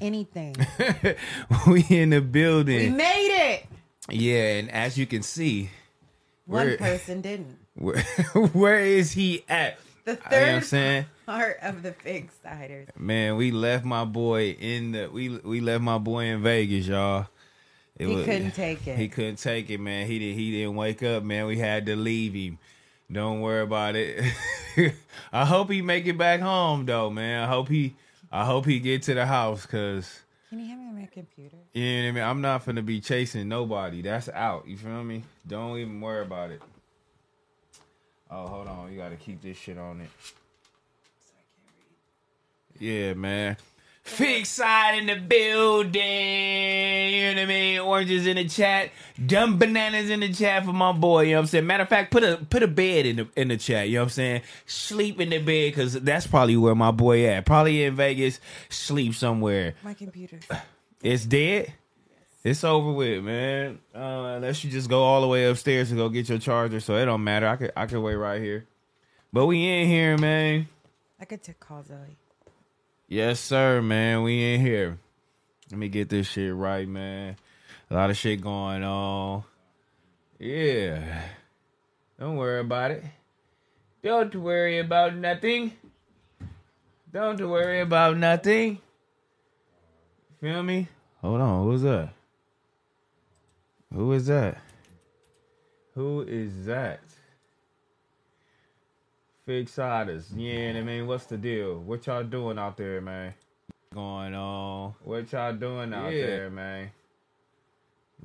Anything. we in the building. we made it. Yeah, and as you can see, One Where- person didn't. where, where is he at? The You know what I'm third saying? part of the Big Siders. Man, we left my boy in the we we left my boy in Vegas, y'all. It He couldn't take it. He couldn't take it, man. He did he didn't wake up, man. We had to leave him. Don't worry about it. I hope he make it back home though, man. I hope he I hope he get to the house cuz Can you hand me my computer? you know what I mean? I'm not gonna be chasing nobody. That's out. You feel me? Don't even worry about it. Oh, hold on. You gotta keep this shit on it. Yeah, man. Fix side in the building. You know what I mean? Oranges in the chat. Dumb bananas in the chat for my boy. You know what I'm saying? Matter of fact, put a put a bed in the in the chat. You know what I'm saying? Sleep in the bed because that's probably where my boy at. Probably in Vegas. Sleep somewhere. My computer. It's dead. It's over with, man. Uh, unless you just go all the way upstairs and go get your charger, so it don't matter. I could I could wait right here. But we in here, man. I could take call Zoe. Yes, sir, man. We in here. Let me get this shit right, man. A lot of shit going on. Yeah. Don't worry about it. Don't worry about nothing. Don't worry about nothing. Feel me? Hold on. Who's that? Who is that? Who is that? Fixators. Yeah, I mean, what's the deal? What y'all doing out there, man? Going on? What y'all doing out Yeah. there, man?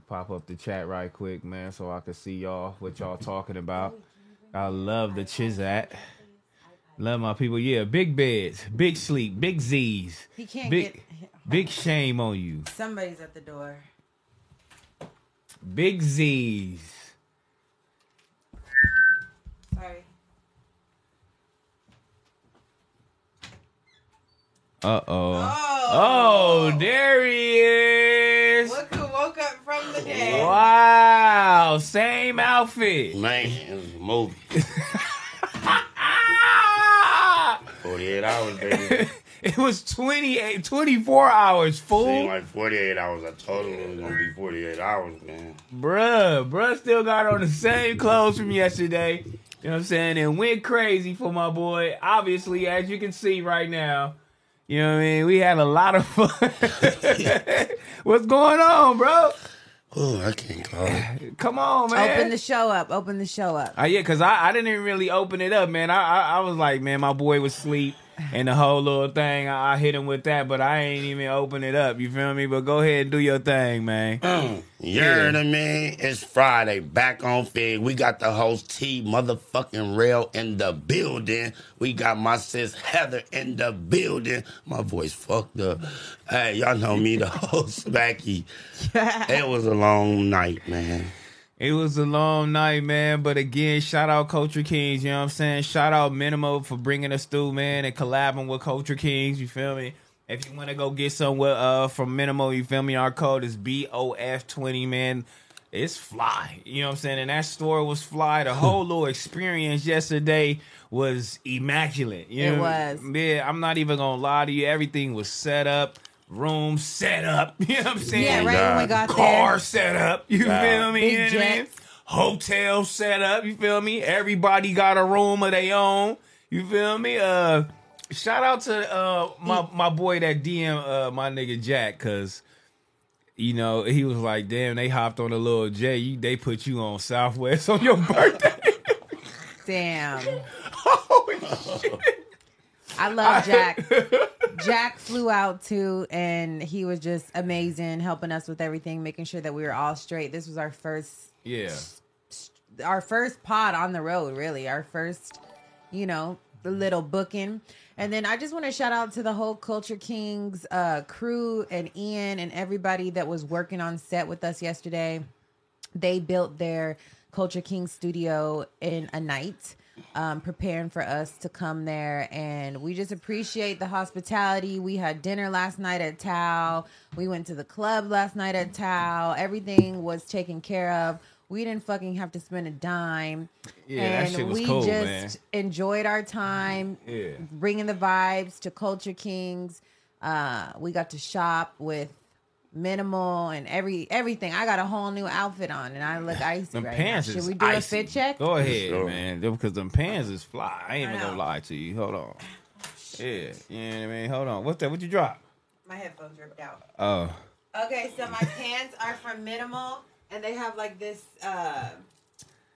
Pop up the chat right quick, man, so I can see y'all what y'all talking about. I love the Chizat. Love my people. Yeah, big beds, big sleep, big Z's. He can't big, get. big shame on you. Somebody's at the door. Big Z's. Sorry. Uh oh. Oh. There he is. Look who woke up from the dead. Wow, same outfit. Man, it was a movie. Ah! 48 hours, baby. it was 28, 24 hours, Seemed fool. like 48 hours. I told him it was gonna be 48 hours, man. Bruh, bruh still got on the same clothes from yesterday. You know what I'm saying? And went crazy for my boy. Obviously, as you can see right now. You know what I mean? We had a lot of fun. What's going on, bro? Oh, I can't call. Come on, man. Open the show up. Open the show up. Uh, yeah, cause I, I didn't even really open it up, man. I, I I was like, man, my boy was asleep, and the whole little thing, I, I hit him with that, but I ain't even open it up. You feel me? But go ahead and do your thing, man. Mm. You heard what I mean? It's Friday, back on Figg. We got the host T motherfucking Rail in the building. We got my sis Heather in the building. My voice fucked up. Hey, y'all know me, the host Smacky. it was a long night, man. It was a long night, man. But again, shout out Culture Kings. You know what I'm saying? Shout out Minimo for bringing us through, man, and collabing with Culture Kings. You feel me? If you want to go get somewhere uh, from Minimo, you feel me? Our code is BOF20, man. It's fly. You know what I'm saying? And that store was fly. The whole little experience yesterday was immaculate. You It know? was. Yeah, I'm not even going to lie to you. Everything was set up. Room set up. You know what I'm saying? Yeah, right when we got car there. set up. You Wow. feel me? Big You know I mean? jets. Hotel set up. You feel me? Everybody got a room of their own. You feel me? Uh, shout out to uh my my boy that DM uh my nigga Jack, cause you know he was like, damn, they hopped on a little jet. You they put you on Southwest on your birthday. Damn. oh shit! I love Jack. Jack flew out too, and he was just amazing, helping us with everything, making sure that we were all straight. This was our first, Yeah. our first pod on the road, really, our first, you know, little booking. And then I just want to shout out to the whole Culture Kings uh, crew and Ian and everybody that was working on set with us yesterday. They built their Culture King studio in a night, um, preparing for us to come there. And we just appreciate the hospitality. We had dinner last night at Tao. We went to the club last night at Tao. Everything was taken care of. We didn't fucking have to spend a dime. Yeah, that and shit was we cool, just man. enjoyed our time Yeah. bringing the vibes to Culture Kings. Uh, we got to shop with minimal and every everything. I got a whole new outfit on, and I look icy Them right pants now. Should we do icy. a fit check? Go ahead, Sure. man. Because them pants is fly. I ain't I even gonna lie to you. Hold on. Yeah, you know what I mean. Hold on. What's that? What you drop? My headphones ripped out. Oh. Okay, so my pants are from Minimal, and they have like this uh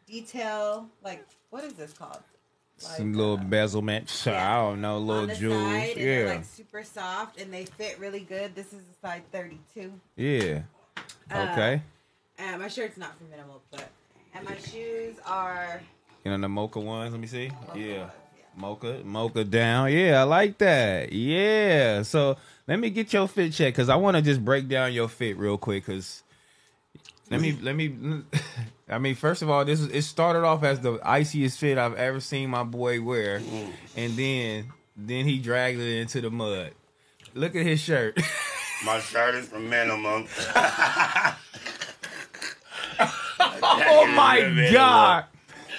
detail. Like, what is this called? Some little uh, bezelment. yeah. I don't know, little on the jewels. side, and Yeah, like super soft, and they fit really good. This is a size thirty-two. yeah. Uh, Okay. Uh, my shirt's not for Minimal, but and my shoes are. You know the mocha ones. Let me see. Mocha yeah. ones, yeah. Mocha, mocha down. Yeah, I like that. Yeah. So let me get your fit check because I want to just break down your fit real quick. Because let me, let me. I mean, first of all, this is it started off as the iciest fit I've ever seen my boy wear, and then then he dragged it into the mud. Look at his shirt. My shirt is from Minimum. oh my god.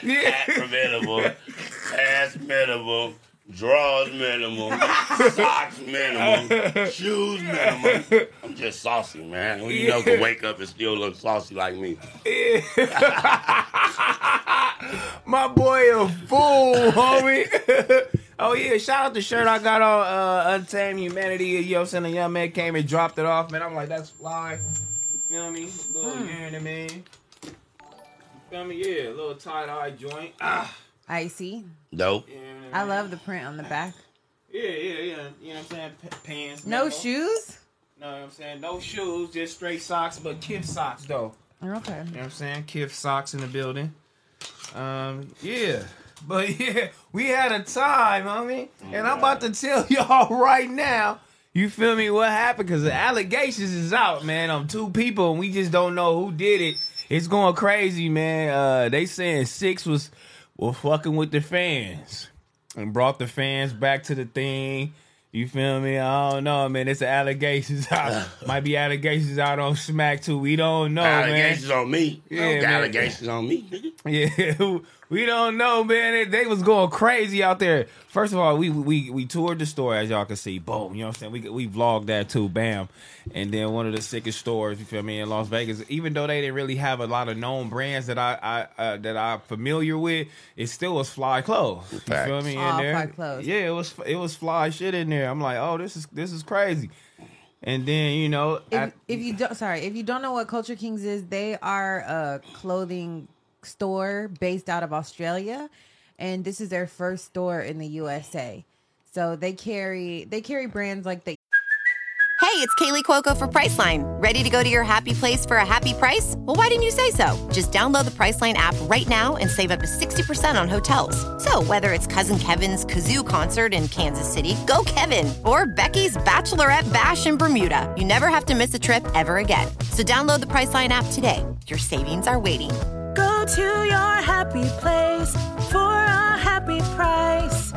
Yeah. Minimum. Ass Minimum. Drawers minimum, socks minimum, shoes minimum. I'm just saucy, man. Who you know can wake up and still look saucy like me? My boy a fool, homie. oh yeah, shout out the shirt I got on uh Untamed Humanity. Yo, know what I'm saying? A young man came and dropped it off, man. I'm like, that's fly. You feel me? Little, you know what I mean? You feel me? Yeah, little tie-dye joint. Ah. Icy. Dope. You I love the print on the back. Yeah, yeah, yeah. You know what I'm saying? P- pants. No minimal. shoes. No, I'm saying? No shoes, just straight socks, but kid socks though. Okay. You know what I'm saying? Kif socks in the building. Um, yeah. But yeah, we had a time, homie. And I'm about to tell y'all right now, you feel me, what happened? Because the allegations is out, man, on two people, and we just don't know who did it. It's going crazy, man. Uh, they saying Six was, was fucking with the fans and brought the fans back to the thing. You feel me? I don't know, man. It's allegations out. Might be allegations out on Smack too. We don't know, allegations man. on me. Yeah, allegations on me. Yeah, we don't know, man. They, they was going crazy out there. First of all, we we we toured the store as y'all can see. Boom, you know what I'm saying? We we vlogged that too. Bam, and then one of the sickest stores. You feel me in Las Vegas? Even though they didn't really have a lot of known brands that I I uh, that I'm familiar with, it still was fly clothes. You feel me in All there? fly clothes. Yeah, it was it was fly shit in there. I'm like, oh, this is this is crazy. And then you know, if, at- if you don't sorry if you don't know what culture kings is they are a clothing store based out of australia and this is their first store in the usa so they carry they carry brands like the Hey, it's Kaley Cuoco for Priceline. Ready to go to your happy place for a happy price? Well, why didn't you say so? Just download the Priceline app right now and save up to 60% on hotels. So, whether it's Cousin Kevin's Kazoo concert in Kansas City, go Kevin, or Becky's Bachelorette Bash in Bermuda, you never have to miss a trip ever again. So, download the Priceline app today. Your savings are waiting. To your happy place for a happy price.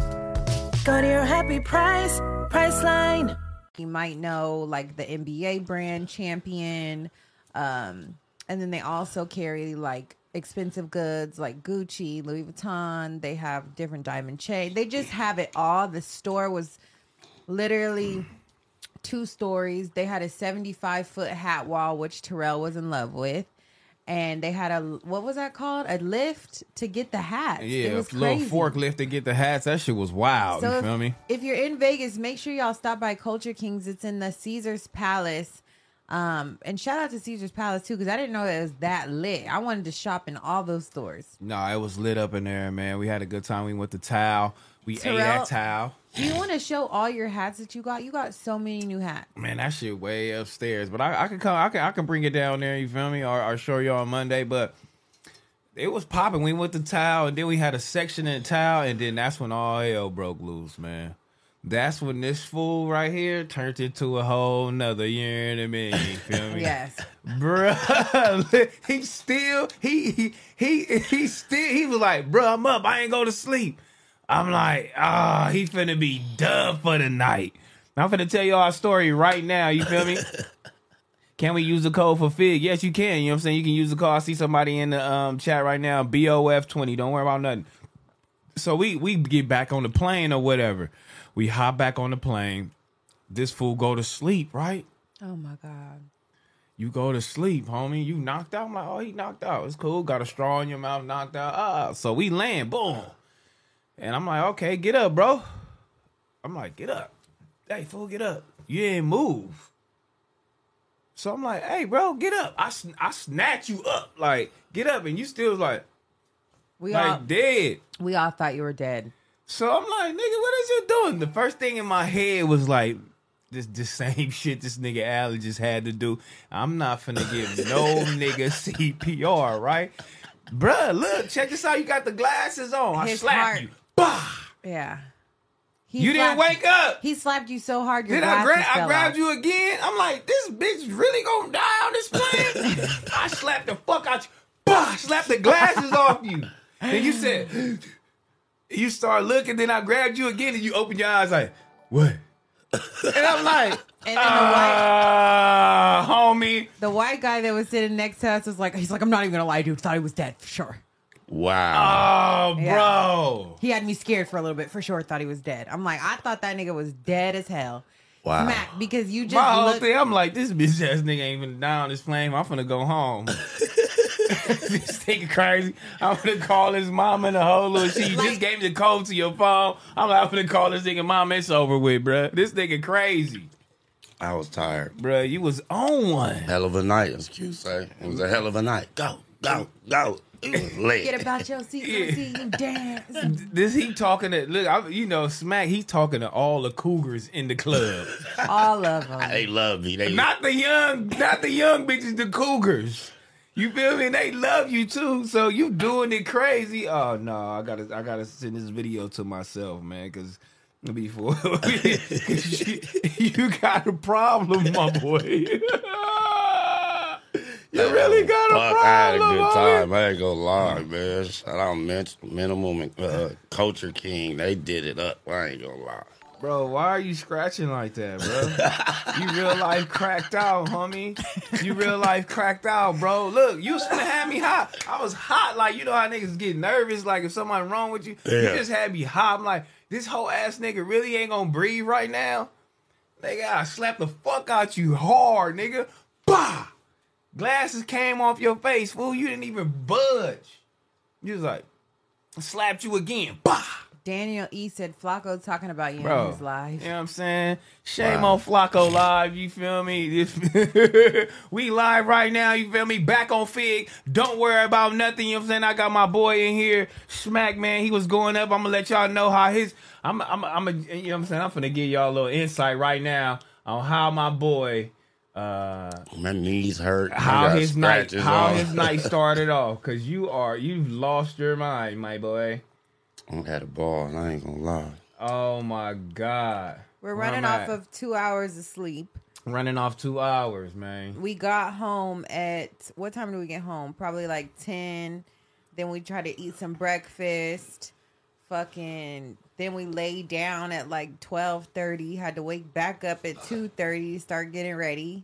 Go to your happy price, Priceline. you might know like the nba brand champion um and then they also carry like expensive goods like gucci louis vuitton they have different diamond chain they just have it all the store was literally two stories. They had a 75 foot hat wall, which Terrell was in love with. And they had a, what was that called? A lift to get the hats. yeah, it a little forklift to get the hats. That shit was wild. So you if, feel me? if you're in Vegas, make sure y'all stop by Culture Kings. It's in the Caesar's Palace. Um, and shout out to Caesar's Palace too, because I didn't know it was that lit. I wanted to shop in all those stores. No, it was lit up in there, man. We had a good time. We went to Tao. We ate at Tao. Do you want to show all your hats that you got? You got so many new hats. Man, that shit way upstairs. But I, I can come. I can. I can bring it down there. You feel me? Or, or show you on Monday. But it was popping. We went to Tao, and then we had a section in Tao, and then that's when all hell broke loose, man. That's when this fool right here turned into a whole nother year a million. You feel me? Yes. Bruh, he still he he he he still he was like, bruh, I'm up. I ain't go to sleep. I'm like, ah, he finna be done for the night. I'm finna tell y'all a story right now. You feel me? Can we use the code for Figg? Yes, you can. You know what I'm saying? You can use the code. I see somebody in the um, chat right now. BOF20. Don't worry about nothing. So we we get back on the plane or whatever. We hop back on the plane. This fool go to sleep, right? Oh my God. You go to sleep, homie. You knocked out. I'm like, oh, he knocked out. It's cool. Got a straw in your mouth, knocked out. Ah, so we land, boom. And I'm like, okay, get up, bro. I'm like, get up. Hey, fool, get up. You ain't move. So I'm like, hey, bro, get up. I, sn- I snatch you up. Like, get up. And you still like, We like all dead. we all thought you were dead. So I'm like, nigga, what is you doing? The first thing in my head was like, this the same shit this nigga Allen just had to do. I'm not finna give no nigga CPR, right? Bruh, look, check this out. You got the glasses on. I His slapped heart- you. Bah! Yeah. He You didn't wake up. He slapped you so hard your Then I, gra- I grabbed off. you again. I'm like, this bitch really gonna die on this plane? I slapped the fuck out you. Bah! Slapped the glasses off you. And you said, you start looking, then I grabbed you again and you open your eyes like, what? And I'm like, And then the white ah, homie. the white guy that was sitting next to us was like, he's like, I'm not even gonna lie, dude. Thought he was dead for sure. Wow. Oh, Yeah. bro. He had me scared for a little bit. For sure, thought he was dead. I'm like, I thought that nigga was dead as hell. Wow. Smack because you just My whole look, thing, I'm like, this bitch ass nigga ain't even down this flame. I'm finna go home. this nigga crazy. I'm gonna call his mom and the whole little shit. You just gave me the code to your phone. I'm like, I'm gonna call this nigga mom. It's over with, bruh. This nigga crazy, I was tired. bruh. You was on one. Hell of a night, as Q say. It was a hell of a night. Go, go, go. It was lit. get about your seat, Yeah. see you dance. This he talking to look, I, you know, smack. He talking to all the cougars in the club, All of them. They love me. They not the young, not the young bitches, the cougars. You feel me? They love you too. So you doing it crazy. Oh no, I gotta I gotta send this video to myself, man, because before you, you got a problem, my boy. You really got a problem. I had a good time. I ain't gonna lie, man. Shout out Minimum uh, Culture King. They did it up. I ain't gonna lie. Bro, why are you scratching like that, bro? you real life cracked out, homie. You real life cracked out, bro. Look, you was finna have me hot. I was hot, like you know how niggas get nervous, like if something wrong with you. You just had me hot. I'm like, this whole ass nigga really ain't gonna breathe right now. Nigga, I slapped the fuck out you hard, nigga. Bah! Glasses came off your face, fool. You didn't even budge. You was like, slapped you again. Bah! Daniel E said Flacco talking about you Bro, in his live. You know what I'm saying? Shame on Flacco Live, you feel me? We live right now, you feel me? Back on Figg. Don't worry about nothing, you know what I'm saying? I got my boy in here, Smack Man. He was going up. I'm gonna let y'all know how his I'm I'm I'm a, you know what I'm saying? I'm gonna give y'all a little insight right now on how my boy uh My knees hurt. How his night how on. his night started off cuz you are you've lost your mind, my boy. I had a ball. I ain't gonna lie. Oh my god. We're Where running off of two hours of sleep. running off 2 hours, man. We got home at what time do we get home? Probably like ten. Then we try to eat some breakfast. Fucking. Then we lay down at like twelve thirty. Had to wake back up at uh. two thirty. Start getting ready.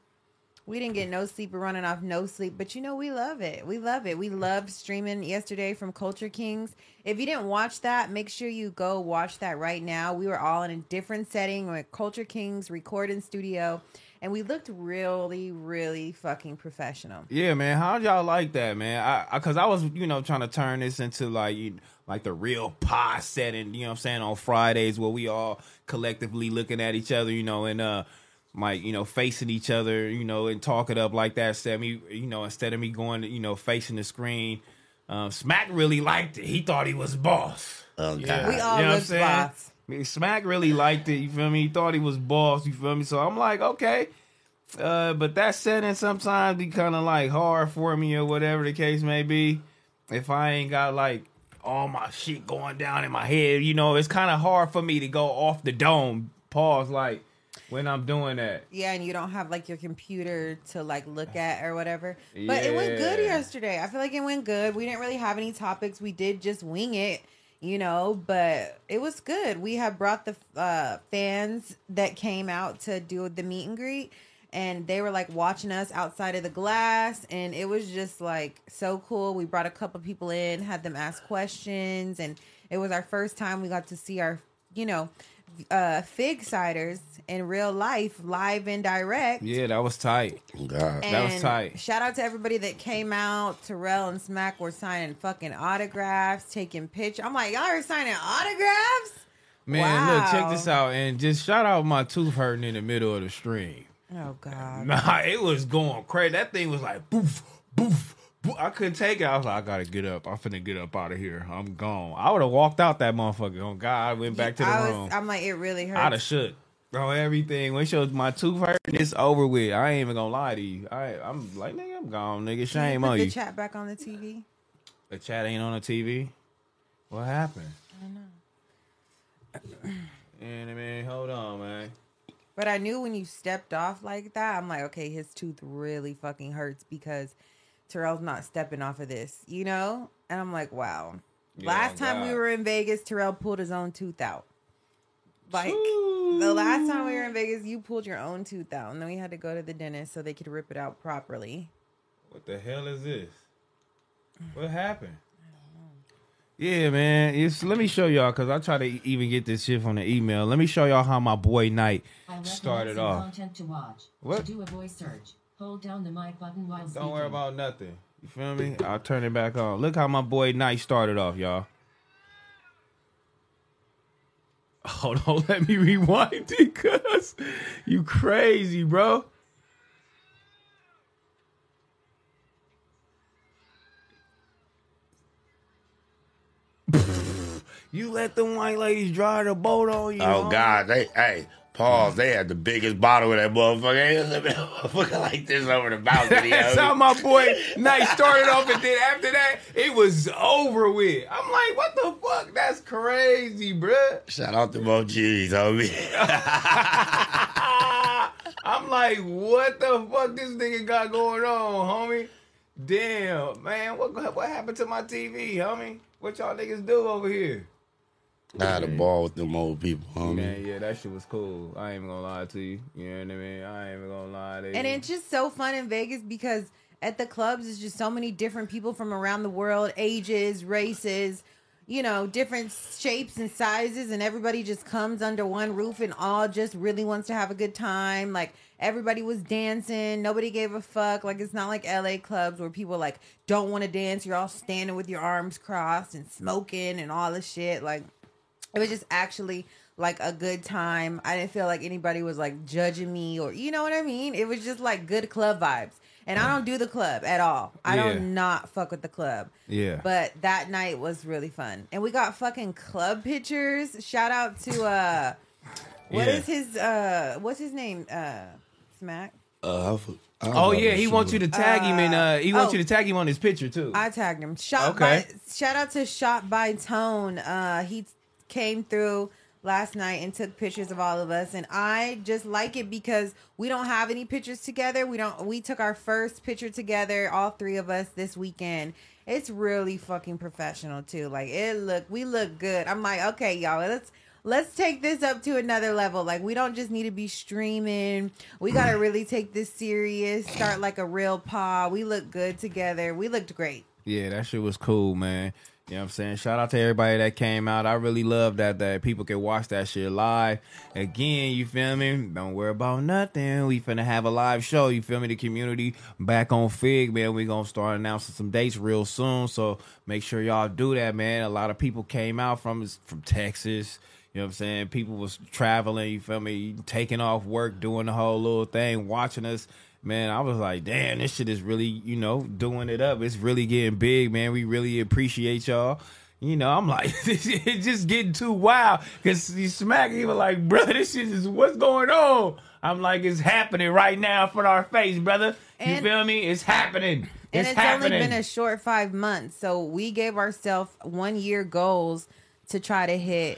We didn't get no sleep. We're running off no sleep, but you know we love it. We love it. We loved streaming yesterday from Culture Kings. If you didn't watch that, make sure you go watch that right now. We were all in a different setting with Culture Kings recording studio, and we looked really, really fucking professional. Yeah, man. How'd y'all like that, man? I, I cause I was, you know, trying to turn this into like you like the real pie setting, you know what I'm saying, on Fridays where we all collectively looking at each other, you know, and uh like, you know, facing each other, you know, and talk it up like that. Instead me, you know, instead of me going, you know, facing the screen. Um, Smack really liked it. He thought he was boss. Oh God. We all You know what I'm saying? boss. I mean, Smack really liked it. You feel me? He thought he was boss. You feel me? So I'm like, okay. Uh, but that setting sometimes be kind of like hard for me or whatever the case may be. If I ain't got like all my shit going down in my head, you know, it's kind of hard for me to go off the dome. Pause, like when I'm doing that. Yeah, and you don't have like your computer to like look at or whatever. But it went good yesterday. I feel like it went good. We didn't really have any topics. We did just wing it, you know, but it was good. We have brought the uh, fans that came out to do the meet and greet. And they were like watching us outside of the glass, and it was just like so cool. We brought a couple people in, had them ask questions, and it was our first time we got to see our, you know, uh fig ciders in real life live and direct Yeah, that was tight. God. that was tight. shout out to everybody that came out terrell and smack were signing fucking autographs taking pictures i'm like y'all are signing autographs Man, look, check this out. And just shout out my tooth hurting in the middle of the stream. Oh god Nah, it was going crazy. That thing was like boof, boof, boof. I couldn't take it. I was like, I gotta get up. I'm finna get up out of here. I'm gone. I would have walked out that motherfucker. Oh God, I went back to the I room. was i'm like it really hurt. I'd have shook. Bro, everything. When shows my tooth hurt, it's over with. I ain't even gonna lie to you. I, I'm like, nigga, I'm gone, nigga. Shame on the you. chat back on the tv the chat ain't on the TV. What happened? I don't know. And I mean, hold on, man. But i knew when you stepped off like that i'm like okay his tooth really fucking hurts because terrell's not stepping off of this you know and i'm like wow Yeah, last time we were in vegas terrell pulled his own tooth out like The last time we were in Vegas, you pulled your own tooth out, and then we had to go to the dentist so they could rip it out properly. What the hell is this? What happened? Yeah, man. It's let me show y'all because I try to even get this shit from the email. Let me show y'all how my boy Knight started off. Content to watch. What? To do a voice search, hold down the mic button while Don't worry about nothing. You feel me? I'll turn it back on. Look how my boy Knight started off, y'all. Hold on, let me rewind it, cuz you crazy, bro. You let them white ladies drive the boat on you. Oh homie. God, they hey, pause. They had the biggest bottle of that motherfucker. They motherfucker like this over the balcony. That's how my boy Knight started off, and then after that, it was over with. I'm like, what the fuck? That's crazy, bruh. Shout out to Mo G's, homie. I'm like, what the fuck this nigga got going on, homie? Damn, man, what what happened to my TV, homie? What y'all niggas do over here? I had a ball with them old people, homie. Man, yeah, that shit was cool. I ain't even gonna lie to you. You know what I mean? I ain't even gonna lie to you. And it's just so fun in Vegas because at the clubs, it's just so many different people from around the world, ages, races, you know, different shapes and sizes, and everybody just comes under one roof and all just really wants to have a good time. Like everybody was dancing, nobody gave a fuck. Like it's not like LA clubs where people like don't want to dance. You're all standing with your arms crossed and smoking and all this shit. Like it was just actually like a good time. I didn't feel like anybody was like judging me or you know what I mean. It was just like good club vibes. And I don't do the club at all. I Yeah. don't not fuck with the club. Yeah. But that night was really fun. And we got fucking club pictures. Shout out to uh what Yeah. is his uh what's his name? Uh Smack. Uh, I f- I Oh yeah, he shit. wants you to tag him and uh he wants oh. you to tag him on his picture too. I tagged him. Shot Okay. by shout out to Shot by Tone. Uh he came through last night and took pictures of all of us and I just like it because we don't have any pictures together. We don't we took our first picture together, all three of us this weekend. It's really fucking professional too. Like it look we look good. I'm like, okay, y'all, let's let's take this up to another level. Like we don't just need to be streaming. We got to really take this serious. Start like a real pod. We look good together. We looked great. Yeah, that shit was cool, man. You know what I'm saying? Shout out to everybody that came out. I really love that that people can watch that shit live. Again, you feel me? Don't worry about nothing. We finna have a live show. You feel me? The community back on Figg, man. We gonna start announcing some dates real soon. So make sure y'all do that, man. A lot of people came out from from Texas. You know what I'm saying? People was traveling, you feel me, taking off work, doing the whole little thing, watching us. Man, I was like, damn, this shit is really, you know, doing it up. It's really getting big, man. We really appreciate y'all. You know, I'm like, it's just getting too wild. Cause you smack, he was like, brother, this shit is what's going on. I'm like, it's happening right now in front of our face, brother. You And- feel me? It's happening. And It's, it's, happening. only been a short five months. So we gave ourselves one year goals to try to hit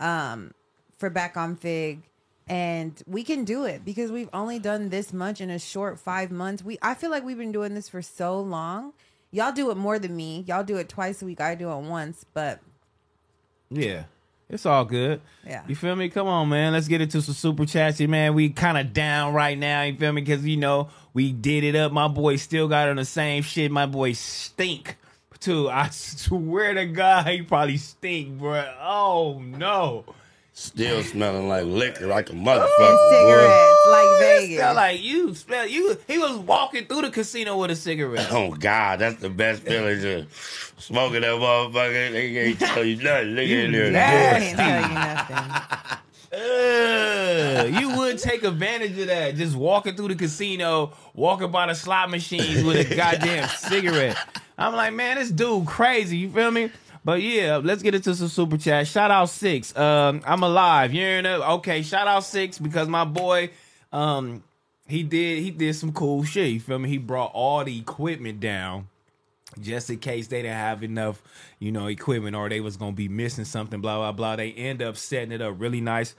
um, for back on Figg. And we can do it because we've only done this much in a short five months. We I feel like we've been doing this for so long. Y'all do it more than me. Y'all do it twice a week. I do it once, but Yeah. It's all good. Yeah. You feel me? Come on, man. Let's get into some super chats man. We kind of down right now. You feel me? Because, you know, we did it up. My boy still got on the same shit. My boy stink, too. I swear to God, he probably stink, bro. Oh, no. Still smelling like liquor, like a and motherfucker. boy. cigarettes like Vegas. Smell like you smell you. He was walking through the casino with a cigarette. Oh God, that's the best feeling. Just smoking that motherfucker. They ain't tell you nothing. Nigga in there. I can't tell you nothing. Ugh, you would take advantage of that. Just walking through the casino, walking by the slot machines with a goddamn cigarette. I'm like, man, this dude crazy. You feel me? But yeah, let's get into some super chat. Shout out six. Um, I'm alive. You're in a, okay. Shout out six because my boy, um, he did he did some cool shit. You feel me? He brought all the equipment down just in case they didn't have enough, you know, equipment or they was gonna be missing something, blah blah blah. They end up setting it up really nice.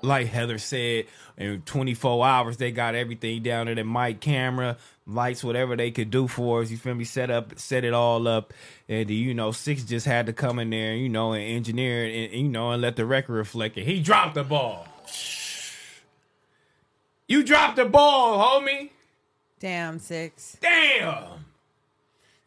Like Heather said, in 24 hours they got everything down there, the mic, camera, lights, whatever they could do for us. You feel me? Set up, set it all up, and you know, six just had to come in there, you know, and engineer it, and you know, and let the record reflect it. He dropped the ball. You dropped the ball, homie. Damn, six. Damn.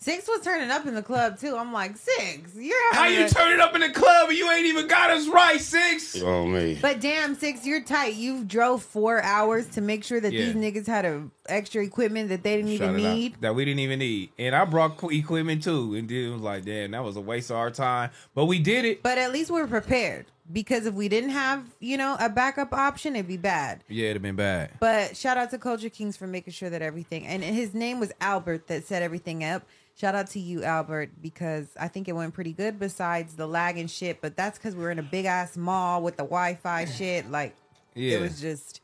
Six was turning up in the club too. I'm like, six, you're How you a- turn it up in the club and you ain't even got us right, six? Oh me. But damn, six, you're tight. You drove four hours to make sure that Yeah. these niggas had a extra equipment that they didn't even Shout it out. need. that we didn't even need, and I brought qu- equipment too, and then it was like, damn, that was a waste of our time, but we did it. But at least we're prepared because if we didn't have, you know, a backup option, it'd be bad. Yeah, it'd have been bad. But shout out to Culture Kings for making sure that everything, and his name was Albert that set everything up. Shout out to you, Albert, because I think it went pretty good besides the lag and shit. But that's because we're in a big ass mall with the Wi Fi shit. Like, Yeah. it was just,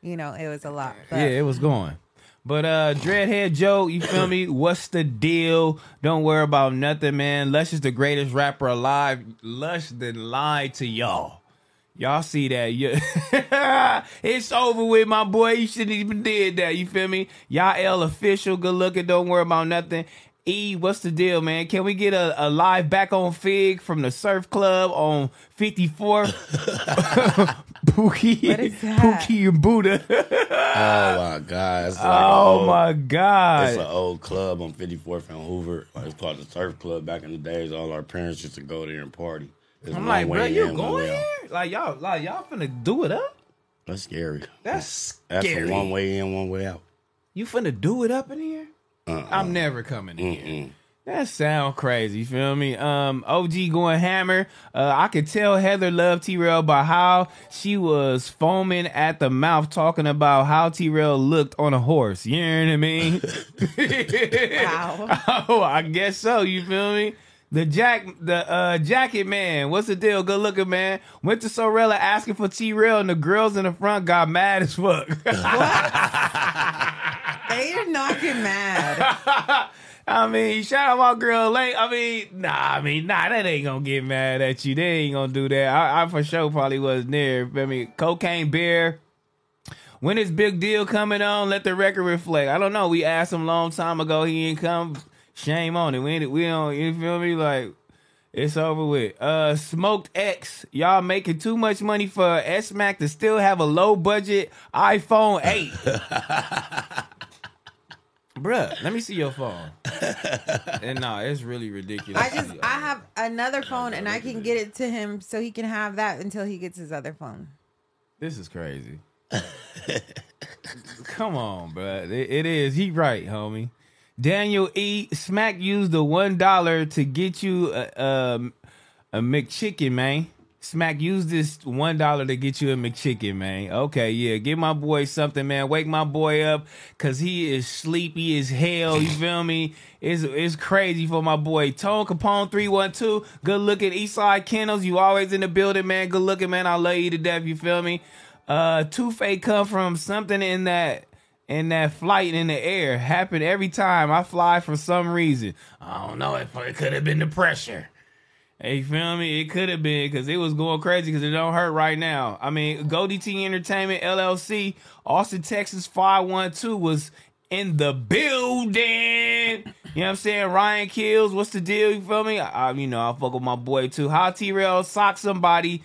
you know, it was a lot. But yeah, it was going. But uh Dreadhead Joe, you feel me? What's the deal? Don't worry about nothing, man. Lush is the greatest rapper alive. Lush then lied to y'all. Y'all see that? Yeah. it's over with, my boy. You shouldn't even did that. You feel me? Y'all L official, good looking. Don't worry about nothing. E, what's the deal, man? Can we get a, a live back on Figg from the Surf Club on 54? Pookie, What is that? Pookie and Buddha. Oh my god! It's like oh old- my god! It's an old club on 54th and Hoover. It's called the Surf Club. Back in the days, all our parents used to go there and party. It's I'm like, bro, you going here? Like y'all, like y'all finna do it up? That's scary. That's That's scary. a one way in, one way out. You finna do it up in here? Uh-uh. I'm never coming in here. That sound crazy. You feel me? Um, OG going hammer. Uh, I could tell Heather loved T Rail by how she was foaming at the mouth talking about how T Rail looked on a horse. You know what I mean? Wow. oh, I guess so. You feel me? The jack, the uh, jacket man. What's the deal? Good looking man. Went to Sorella asking for T Rail, and the girls in the front got mad as fuck. they are not getting mad. I mean, shout out my girl Lane. I mean, nah, I mean, nah, that ain't gonna get mad at you. They ain't gonna do that. I, I for sure probably wasn't there. I mean, cocaine beer. When is big deal coming on? Let the record reflect. I don't know. We asked him a long time ago. He ain't come. Shame on it. We ain't, we don't. You feel me? Like it's over with. Uh, smoked X. Y'all making too much money for S Mac to still have a low budget iPhone eight. Bruh, let me see your phone. and nah, it's really ridiculous. I just I have another phone and I can get it to him so he can have that until he gets his other phone. This is crazy. Come on, bruh. It, it is. He right, homie. Daniel E. Smack used the one dollar to get you a, a, a McChicken, man. Smack used this one dollar to get you a McChicken, man. Okay, yeah. Give my boy something, man. Wake my boy up, cause he is sleepy as hell. You feel me? It's it's crazy for my boy. Tone Capone three one two. Good looking Eastside Kennels. You always in the building, man. Good looking, man. I love you to death. You feel me? Uh, Two Face come from something in that in that flight in the air. Happen every time I fly for some reason. I don't know. It, it could have been the pressure. Hey, you feel me? It could have been because it was going crazy because it don't hurt right now. I mean, Goldie T Entertainment LLC, Austin, Texas 512 was in the building. You know what I'm saying? Ryan Kills, what's the deal? You feel me? I, you know, I fuck with my boy too. How T Rail sock somebody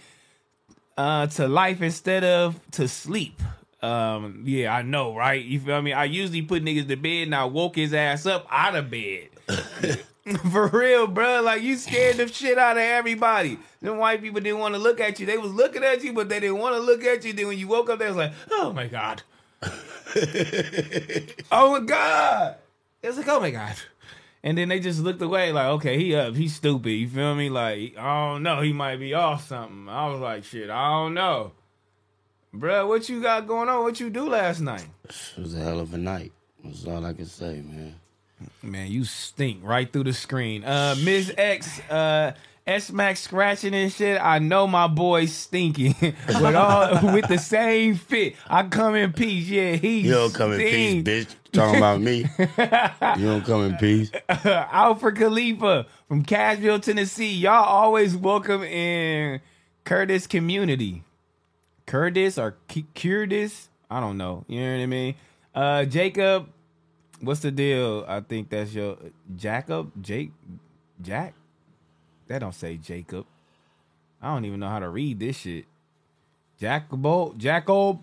uh, to life instead of to sleep. Um, yeah, I know, right? You feel me? I usually put niggas to bed and I woke his ass up out of bed. For real, bro. Like you scared the shit out of everybody. Them white people didn't want to look at you. They was looking at you, but they didn't want to look at you. Then when you woke up, they was like, "Oh my god, oh my god." It was like, "Oh my god." And then they just looked away, like, okay, he up, he's stupid. You feel me? Like, I don't know, he might be off something. I was like, shit, I don't know, Bruh, What you got going on? What you do last night? It was a hell of a night. That's all I can say, man. Man, you stink right through the screen. Uh, Ms. X, uh, S Max scratching and shit. I know my boy's stinking with all with the same fit. I come in peace. Yeah, he. You don't come in peace, bitch. Talking about me. You don't come in peace. Alfred Khalifa from Cashville, Tennessee. Y'all always welcome in Curtis community. Curtis or K- Curtis? I don't know. You know what I mean? Uh, Jacob, what's the deal? I think that's your Jacob, Jake, Jack. That don't say Jacob. I don't even know how to read this shit. Jacobo, Jacob,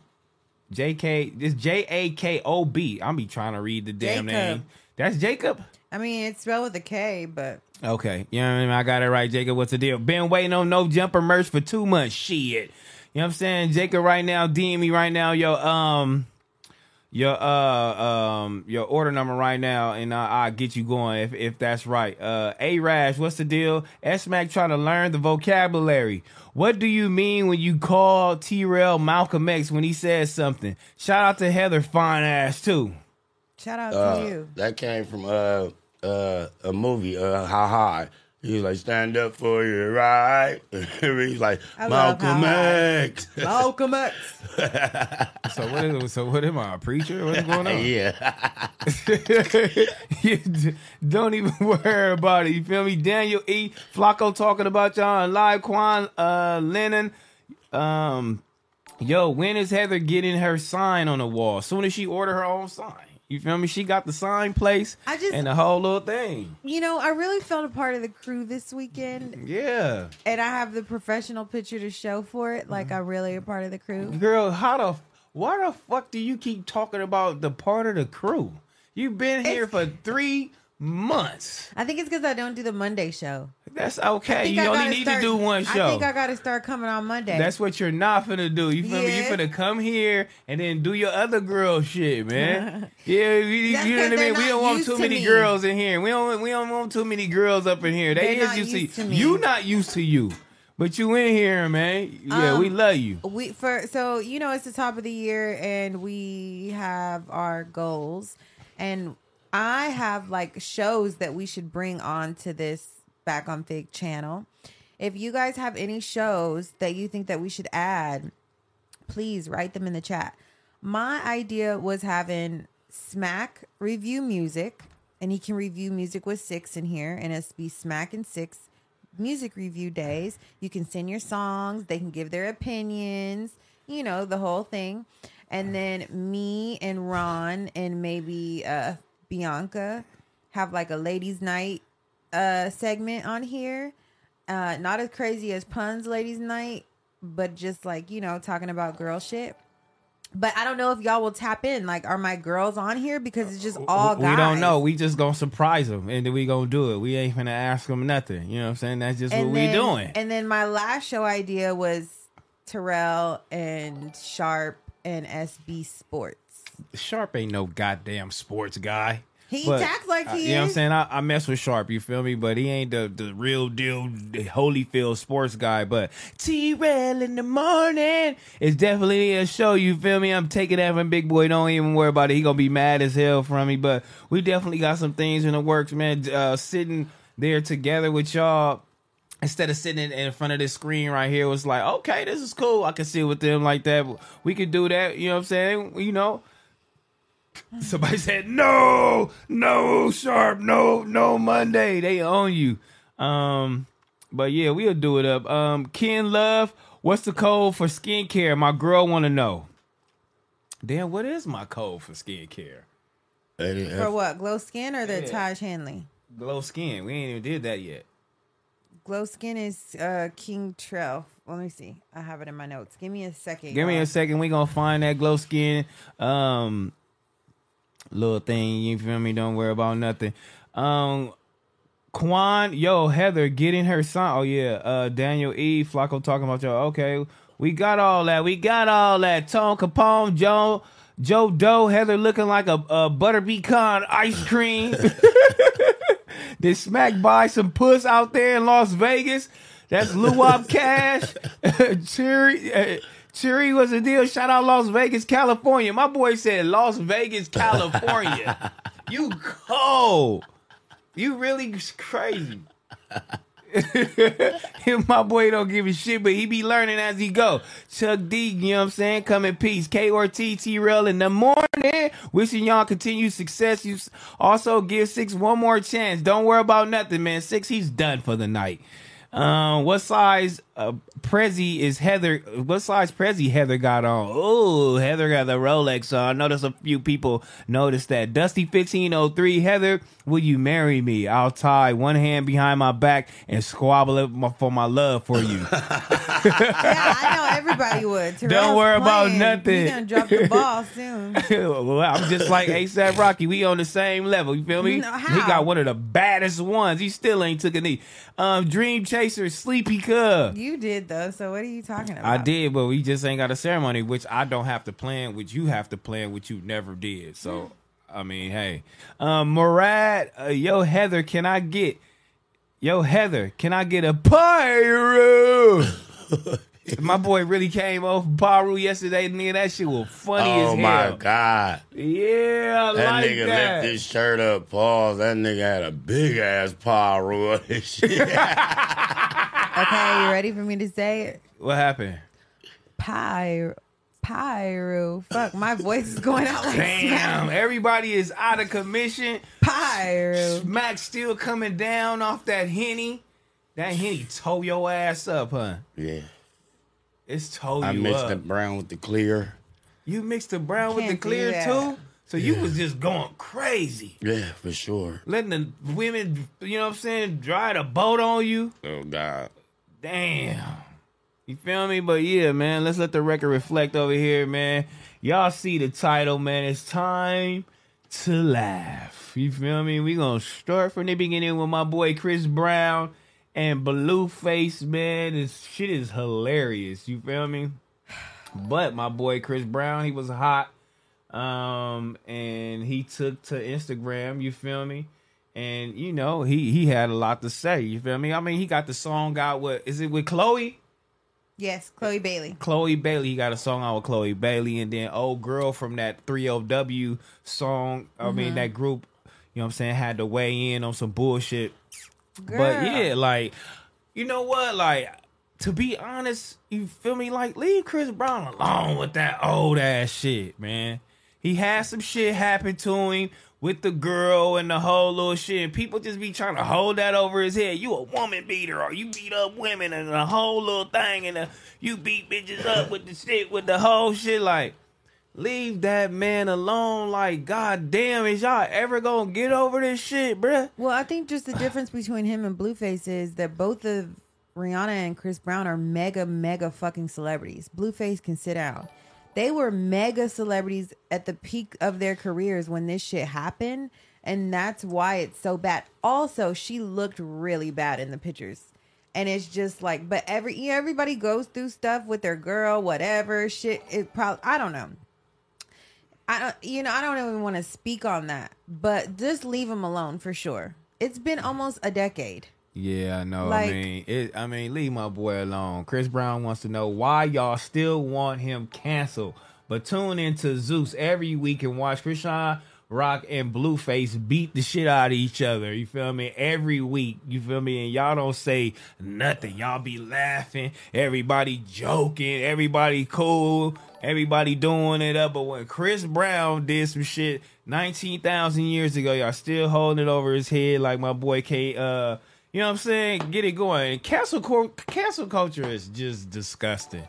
J K. This J A K O B. I'm be trying to read the damn Jacob. name. That's Jacob. I mean, it's spelled with a K, but Okay, you know what I mean? I got it right, Jacob. What's the deal? Been waiting on no jumper merch for two months. Shit. You know what I'm saying? Jacob right now, DM me right now, yo, um, your uh um your order number right now, and I, I'll get you going if if that's right. Uh A Rash, what's the deal? S Mac trying to learn the vocabulary. What do you mean when you call T Rail Malcolm X when he says something? Shout out to Heather, fine ass too. shout out Uh, to you. that came from uh uh a movie, uh How High. He was like, stand up for your right. He's like, I Malcolm X. Malcolm X. So what is so what am I a preacher? What's going on? yeah. You d- Don't even worry about it. You feel me? Daniel E. Flacco talking about y'all and live. Quan uh, Lennon. Um, yo, when is Heather getting her sign on the wall? Soon as she order her own sign. You feel me? She got the sign place I just- and the whole little thing. You know, I really felt a part of the crew this weekend, Yeah. and I have the professional picture to show for it. Like I'm really a part of the crew. Girl, how the why the fuck do you keep talking about the part of the crew? You've been here It's- for three months. I think it's because I don't do the Monday show. That's okay. You I only need start- to do one show. I think I got to start coming on Monday. That's what you're not finna do. You feel me? You Yeah. finna come here and then do your other girl shit, man. yeah, we, That's you know what I mean. We don't want too to many me. girls in here. We don't. We don't want too many girls up in here. They They're is not used to, to me. you. Not used to you, but you in here, man. Yeah, we Um, love you. we for so you know it's the top of the year and we have our goals and I have like shows that we should bring on to this back on Figg channel. If you guys have any shows that you think that we should add, please write them in the chat. My idea was having Smack review music, and he can review music with six in here, and it's be Smack and six music review days. You can send your songs, they can give their opinions, you know, the whole thing. And then me and Ron and maybe uh Bianca have like a ladies' night uh segment on here. Uh not as crazy as puns ladies' night, but just like, you know, talking about girl shit. But I don't know if y'all will tap in. Like, are my girls on here? Because it's just all guys. We don't know. We just gonna surprise them, and then we gonna do it. We ain't gonna ask them nothing. You know what I'm saying? That's just what we doing. And then my last show idea was Terrell and Sharp and SB Sports. Sharp ain't no goddamn sports guy. He But, acts like uh, he You know what I'm saying? I, I mess with Sharp, you feel me? But he ain't the, the real deal the Holyfield sports guy. But T-Rail in the morning is definitely a show, you feel me? I'm taking that from Big Boy. Don't even worry about it. He gonna be mad as hell from me. But we definitely got some things in the works, man. Uh, sitting there together with y'all instead of sitting in, in front of this screen right here, it was like, okay, this is cool. I can sit with them like that. We could do that. You know what I'm saying? You know. Somebody said, no, no, Sharp, no, no Monday. They own you. Um, but yeah, we'll do it up. Um, Ken Love, what's the code for skincare? My girl want to know. Damn, what is my code for skincare? For what? Glow skin or the Yeah. Taj Hanley? Glow skin. We ain't even did that yet. Glow skin is uh King Trell. Let me see. I have it in my notes. Give me a second. Give me y'all. a second. We gonna find that glow skin um little thing. You feel me? Don't worry about nothing. Um Quan, yo, Heather getting her son. Oh yeah, uh Daniel E. Flacco talking about y'all. Okay, we got all that. We got all that. Tone Capone, Joe, Joe Doe, Heather looking like a, a butter pecan ice cream. Did smack by some puss out there in Las Vegas. That's Luwop Cash. Cherry. Cherry was a deal. Shout out Las Vegas, California. My boy said Las Vegas, California. you cold. You really crazy. My boy don't give a shit, but he be learning as he go. Chuck D, you know what I'm saying? Come in peace. K or T T Rail in the morning. Wishing y'all continued success. You also give Six one more chance. Don't worry about nothing, man. Six, he's done for the night. Um, what size uh, Prezi is Heather? What size Prezi Heather got on? Oh, Heather got the Rolex on. I noticed a few people noticed that. Dusty fifteen oh three. Heather, will you marry me? I'll tie one hand behind my back and squabble it for my love for you. yeah, I know everybody would. Terrell's Don't worry about nothing. He's gonna drop the ball soon. well, I'm just like ASAP Rocky. We on the same level. You feel me? No, He got one of the baddest ones. He still ain't took a knee. Um, Dream Chaser, Sleepy Cub. You did though, so what are you talking about? I did, but we just ain't got a ceremony, which I don't have to plan, which you have to plan, which you never did. So, I mean, hey, um, Murad, uh, yo, Heather, can I get, yo, Heather, can I get a pyro? My boy really came off Baru yesterday, nigga. That shit was funny as hell. Oh my god. Yeah, I That like nigga that. lift his shirt up, pause. That nigga had a big ass pyro on his shit. Okay, you ah. ready for me to say it? What happened? Pyro. Pyro. Fuck, my voice is going out like Damn, everybody is out of commission. Pyro. Smack still coming down off that henny. That henny tow your ass up, huh? yeah. It's tow I you mixed up. the brown with the clear. You mixed the brown with the clear too. So you was just going crazy. Yeah, for sure. Letting the women, you know what I'm saying, dry the boat on you. Oh God. Damn. You feel me? But yeah, man, let's let the record reflect over here, man. Y'all see the title, man. It's time to laugh. You feel me? We gonna start from the beginning with my boy Chris Brown and Blueface, man. This shit is hilarious. You feel me? But my boy Chris Brown, he was hot. Um, and he took to Instagram, you feel me? And you know, he he had a lot to say, you feel me? I mean, he got the song out with is it with Chloe? Yes, Chloe Bailey. Chloe Bailey, he got a song out with Chloe Bailey, and then old girl from that 30W song, I mean mm-hmm. that group, you know what I'm saying, had to weigh in on some bullshit. But yeah, like, you know what? Like, to be honest, you feel me? Like, leave Chris Brown alone with that old ass shit, man. He had some shit happen to him with the girl and the whole little shit. And people just be trying to hold that over his head. You a woman beater, or you beat up women and the whole little thing, and uh you beat bitches up with the shit, with the whole shit. Like, leave that man alone. Like, goddamn, is y'all ever gonna get over this shit, bruh? Well, I think just the difference between him and Blueface is that both of Rihanna and Chris Brown are mega, mega fucking celebrities. Blueface can sit down. They were mega celebrities at the peak of their careers when this shit happened, and that's why it's so bad. Also, she looked really bad in the pictures. And it's just like, but every you know, everybody goes through stuff with their girl, whatever shit. It probably I don't know. I don't, you know, I don't even want to speak on that, but just leave him alone for sure. It's been almost a decade. Yeah, I know. Like- I mean, it, I mean, leave my boy alone. Chris Brown wants to know why y'all still want him canceled. But tune into Zeus every week and watch Chrisean Rock and Blueface beat the shit out of each other. You feel me? Every week. You feel me? And y'all don't say nothing. Y'all be laughing. Everybody joking. Everybody cool. Everybody doing it up. But when Chris Brown did some shit 19,000 years ago, y'all still holding it over his head like my boy K. Uh, you know what I'm saying? Get it going. Cancel, culture is just disgusting.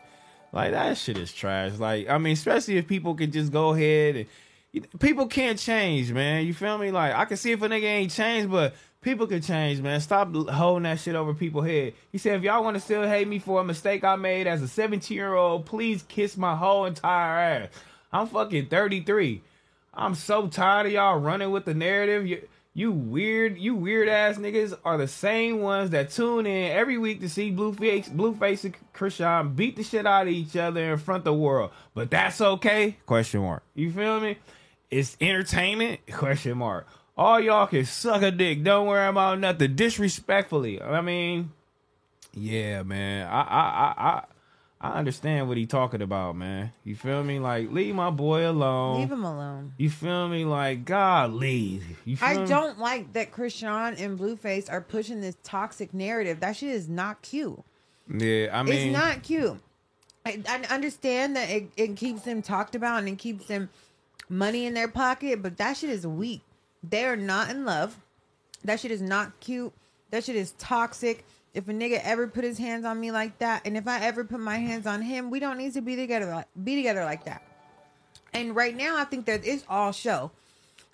Like that shit is trash. Like I mean, especially if people can just go ahead and people can't change, man. You feel me? Like I can see if a nigga ain't changed, but people can change, man. Stop holding that shit over people's head. He said, if y'all want to still hate me for a mistake I made as a 17 year old, please kiss my whole entire ass. I'm fucking 33. I'm so tired of y'all running with the narrative. You, you weird, you weird ass niggas are the same ones that tune in every week to see Blueface, Blueface and Chrisean beat the shit out of each other in front of the world. But that's okay? Question mark. You feel me? It's entertainment? Question mark. All y'all can suck a dick. Don't worry about nothing. Disrespectfully. I mean, yeah, man. I I I I, I understand what he talking about, man. You feel me? Like, leave my boy alone. Leave him alone. You feel me? Like, God, leave. You feel I me? don't like that Chrisean and Blueface are pushing this toxic narrative. That shit is not cute. Yeah, I mean, it's not cute. I, I understand that it, it keeps them talked about and it keeps them money in their pocket, but that shit is weak. They are not in love. That shit is not cute. That shit is toxic. If a nigga ever put his hands on me like that, and if I ever put my hands on him, we don't need to be together like be together like that. And right now, I think that it's all show.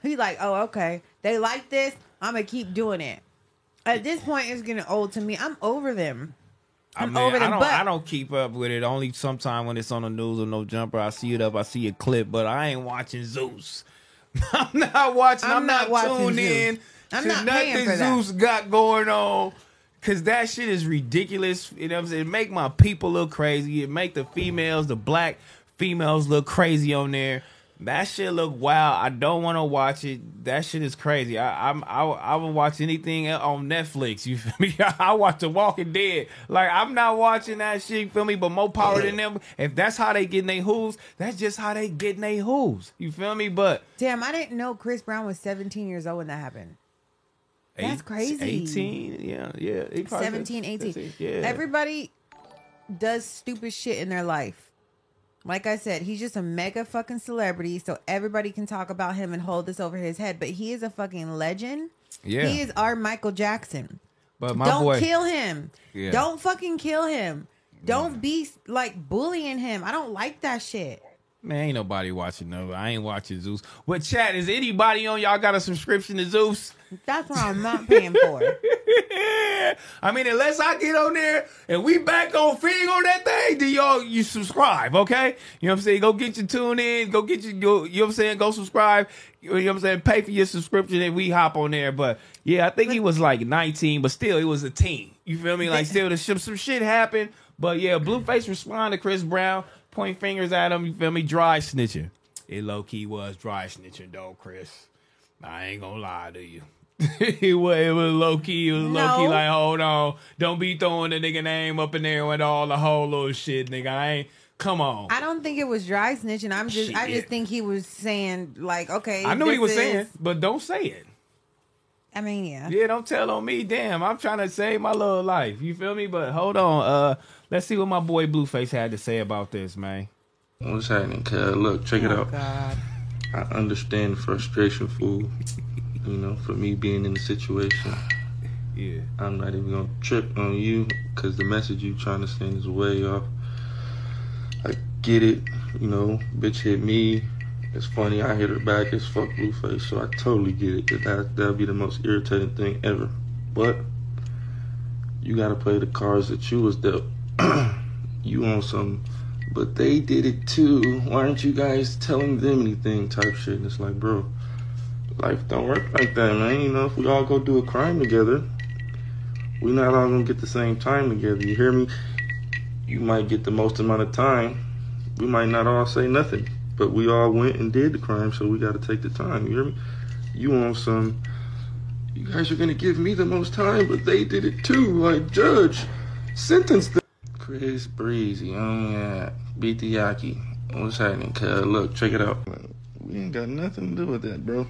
He like, oh, okay, they like this. I'm gonna keep doing it. At this point, it's getting old to me. I'm over them. I, I'm mean, over I them, don't. but- I don't keep up with it. Only sometime when it's on the news or no jumper, I see it up. I see a clip, but I ain't watching Zeus. I'm not watching. I'm, I'm not, not watching tuned Zeus. in. I'm not nothing paying for that. Zeus got going on. Cause that shit is ridiculous. You know what I'm saying? It make my people look crazy. It make the females, the black females look crazy on there. That shit look wild. I don't want to watch it. That shit is crazy. I I'm I, I will watch anything on Netflix. You feel me? I watch The Walking Dead. Like I'm not watching that shit. You feel me? But more power than them. If that's how they getting their hooves, that's just how they getting their hooves. You feel me? But Damn, I didn't know Chris Brown was 17 years old when that happened. That's crazy. 18. Yeah, yeah. He probably- 17, 18. Yeah. Everybody does stupid shit in their life. Like I said, he's just a mega fucking celebrity, so everybody can talk about him and hold this over his head. But he is a fucking legend. Yeah. He is our Michael Jackson. But my Don't boy, kill him. Yeah. Don't fucking kill him. Don't be like bullying him. I don't like that shit. Man, ain't nobody watching no. I ain't watching Zeus. But chat is anybody on y'all got a subscription to Zeus? That's what I'm not paying for. I mean, unless I get on there and we back on Figg on that thing, then y'all you subscribe, okay? You know what I'm saying? Go get your tune in, go get your go, you know what I'm saying? Go subscribe. You know what I'm saying? Pay for your subscription and we hop on there. But yeah, I think he was like 19, but still it was a team. You feel me? Like still the some, some shit happened. But yeah, Blueface responded to Chris Brown, point fingers at him, you feel me? Dry snitching. It low key was dry snitching though, Chris. I ain't gonna lie to you. it was it was low key. It was low key like, hold on, don't be throwing the nigga name up in there with all the whole little shit, nigga. I ain't. Come on. I don't think it was dry snitching. I'm just, I just think he was saying like, okay. I knew he was is- saying, but don't say it. I mean, yeah. Yeah, don't tell on me. Damn, I'm trying to save my little life. You feel me? But hold on. Uh, let's see what my boy Blueface had to say about this, man. What's happening, cuz? Look, check it Oh out. God. I understand frustration, fool. You know, for me being in the situation. Yeah. I'm not even gonna trip on you because the message you trying to send is way off. I get it, you know, bitch hit me. It's funny, I hit her back it's fuck Blueface, so I totally get it. That that that'd be the most irritating thing ever. But you gotta play the cards that you was dealt. you on some, but they did it too. Why aren't you guys telling them anything? Type shit. And it's like, bro, life don't work like that, man. You know, if we all go do a crime together, we not all gonna get the same time together. You hear me? You might get the most amount of time. We might not all say nothing, but we all went and did the crime, so we got to take the time. You hear me? You on some? You guys are gonna give me the most time, but they did it too. Like judge, sentence them. Chris Breezy, oh yeah, beat the Yaki. What's happening? Cuz look, check it out. We ain't got nothing to do with that, bro.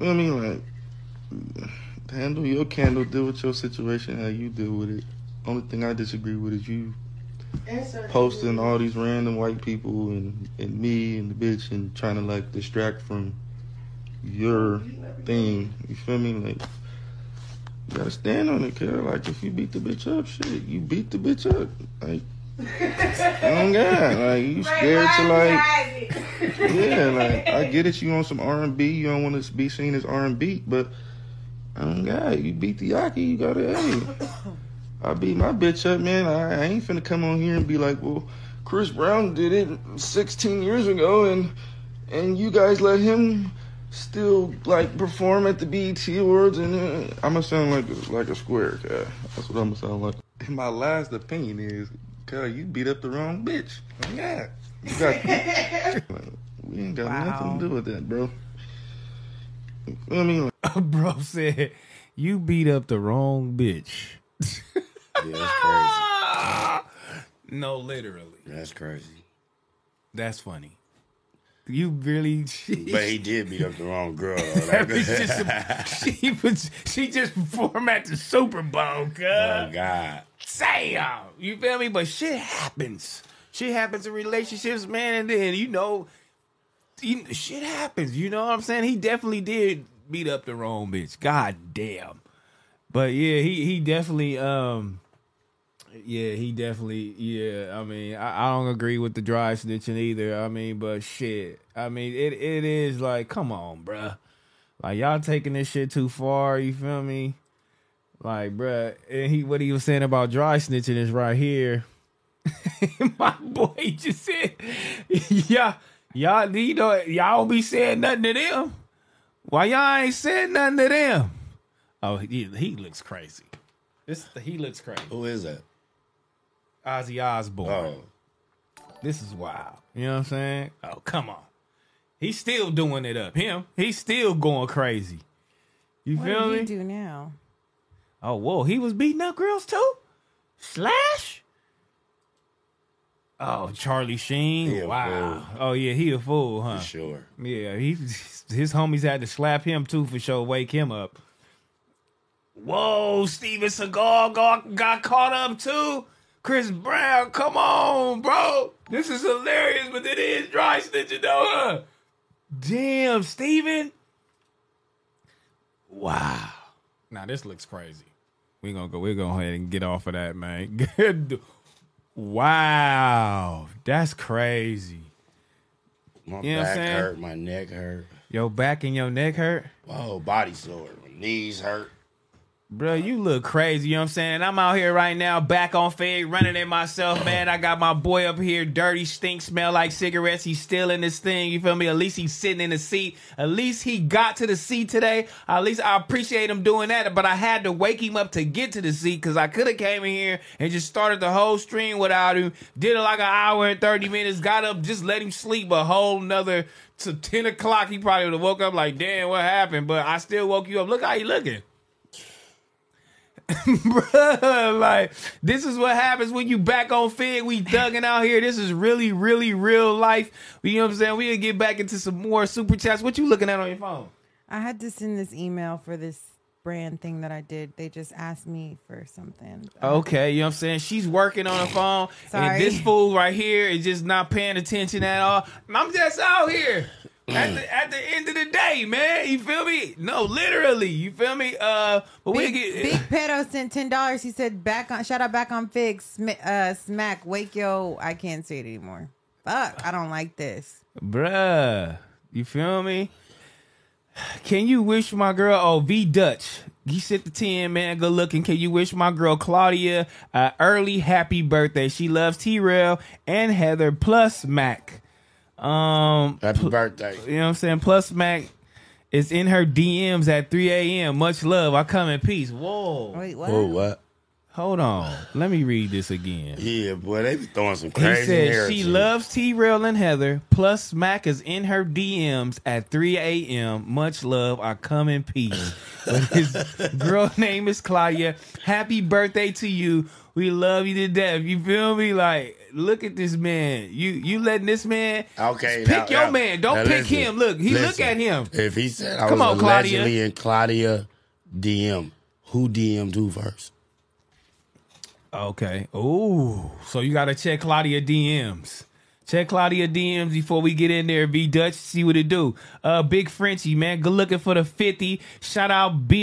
I mean, like, handle your candle, deal with your situation how you deal with it. Only thing I disagree with is you posting all these random white people and, and me and the bitch and trying to like distract from your thing. You feel me? Like, you gotta stand on it, cuz. Like, if you beat the bitch up, shit, you beat the bitch up. Like, oh God, like you scared to like, yeah, like I get it. You on some R and B, you don't want to be seen as R and B, but oh God, you beat the Yaki, you gotta. Hey, I beat my bitch up, man. I, I ain't finna come on here and be like, well, Chris Brown did it 16 years ago, and and you guys let him still like perform at the BET Awards, and uh, I'm gonna sound like a, like a square guy. That's what I'm gonna sound like. And my last opinion is, cuz you beat up the wrong bitch. Yeah, you got. we ain't got nothing to do with that, bro. I mean, like, Bro said you beat up the wrong bitch. Yeah, that's crazy. No, literally. That's crazy. That's funny. You really. But he did beat up the wrong girl. bitch just, she was she just performed at the Super Bowl, oh God. Damn. You feel me? But shit happens. Shit happens in relationships, man. And then, you know, you, shit happens. You know what I'm saying? He definitely did beat up the wrong bitch. God damn. But yeah, he he definitely um yeah, he definitely yeah, I mean, I, I don't agree with the dry snitching either. I mean, but shit. I mean, it it is like, come on, bruh. Like y'all taking this shit too far, you feel me? Like, bruh, and he what he was saying about dry snitching is right here. My boy just said, yeah, y'all, you know, y'all be saying nothing to them. Why y'all ain't saying nothing to them? Oh, he, he looks crazy. This he looks crazy. Who is that? Ozzy Osbourne. Oh. This is wild. You know what I'm saying? Oh, come on. He's still doing it up. Him, he's still going crazy. You What feel me? he do now? Oh, whoa, he was beating up girls too? Slash? Oh, Charlie Sheen. He wow. fool. Oh yeah, he a fool, huh? For sure. Yeah, he his homies had to slap him too for sure, wake him up. Whoa, Steven Seagal got, got caught up too. Chris Brown, come on, bro. This is hilarious, but it is dry snitching though, huh? Damn, Steven. Wow. Now this looks crazy. We gonna go. We're gonna go ahead and get off of that, man. Good. Wow, that's crazy. My You know what I'm back hurt, my neck hurt. Your back and your neck hurt? Whoa, body sore. My knees hurt. Bro, you look crazy, you know what I'm saying? I'm out here right now, back on Figg, running it myself, man. I got my boy up here, dirty, stink, smell like cigarettes. He's still in this thing, you feel me? At least he's sitting in the seat. At least he got to the seat today. At least I appreciate him doing that, but I had to wake him up to get to the seat because I could have came in here and just started the whole stream without him. Did it like an hour and 30 minutes, got up, just let him sleep a whole nother to 10 o'clock. He probably would have woke up like, damn, what happened? But I still woke you up. Look how you looking. Bruh, like this is what happens when you back on Figg. We thugging out here. This is really, really real life. You know what I'm saying? We'll get back into some more super chats. What you looking at on your phone? I had to send this email for this brand thing that I did. They just asked me for something. Okay, you know what I'm saying? She's working on the phone. Sorry. And this fool right here is just not paying attention at all. I'm just out here. At the, at the end of the day, man, you feel me? No, literally, you feel me? Uh, but we Big, get Big Pedo sent ten dollars. He said, "Back on, shout out back on Figg, Sm- uh, smack, wake yo." I can't say it anymore. Fuck, I don't like this. Bruh, you feel me? Can you wish my girl, oh, V Dutch, he sent the 10, man, good looking. Can you wish my girl Claudia a early happy birthday? She loves T-Rail and Heather plus Mac. Um, Happy birthday. you know what I'm saying? Plus Mac is in her DMs at 3 a.m. Much love. I come in peace. Whoa. Wait, what? Oh, what? Hold on. Let me read this again. Yeah, boy, they be throwing some He crazy said narratives. she loves T Rail and Heather. Plus, Mac is in her DMs at 3 a.m. Much love. I come in peace. but his girl name is Claudia. Happy birthday to you. We love you to death. You feel me? Like, look at this man. You you letting this man Okay, pick now- your now- man. Don't pick listen, him. Look, he look at him. If he said I Come was on, Claudia. allegedly in Claudia DM, who DM'd who first? Okay. Ooh. So you gotta check Claudia DMs. Check Claudia DMs before we get in there. Be Dutch, see what it do. Uh Big Frenchie, man. Good looking for the 50. Shout out BOF.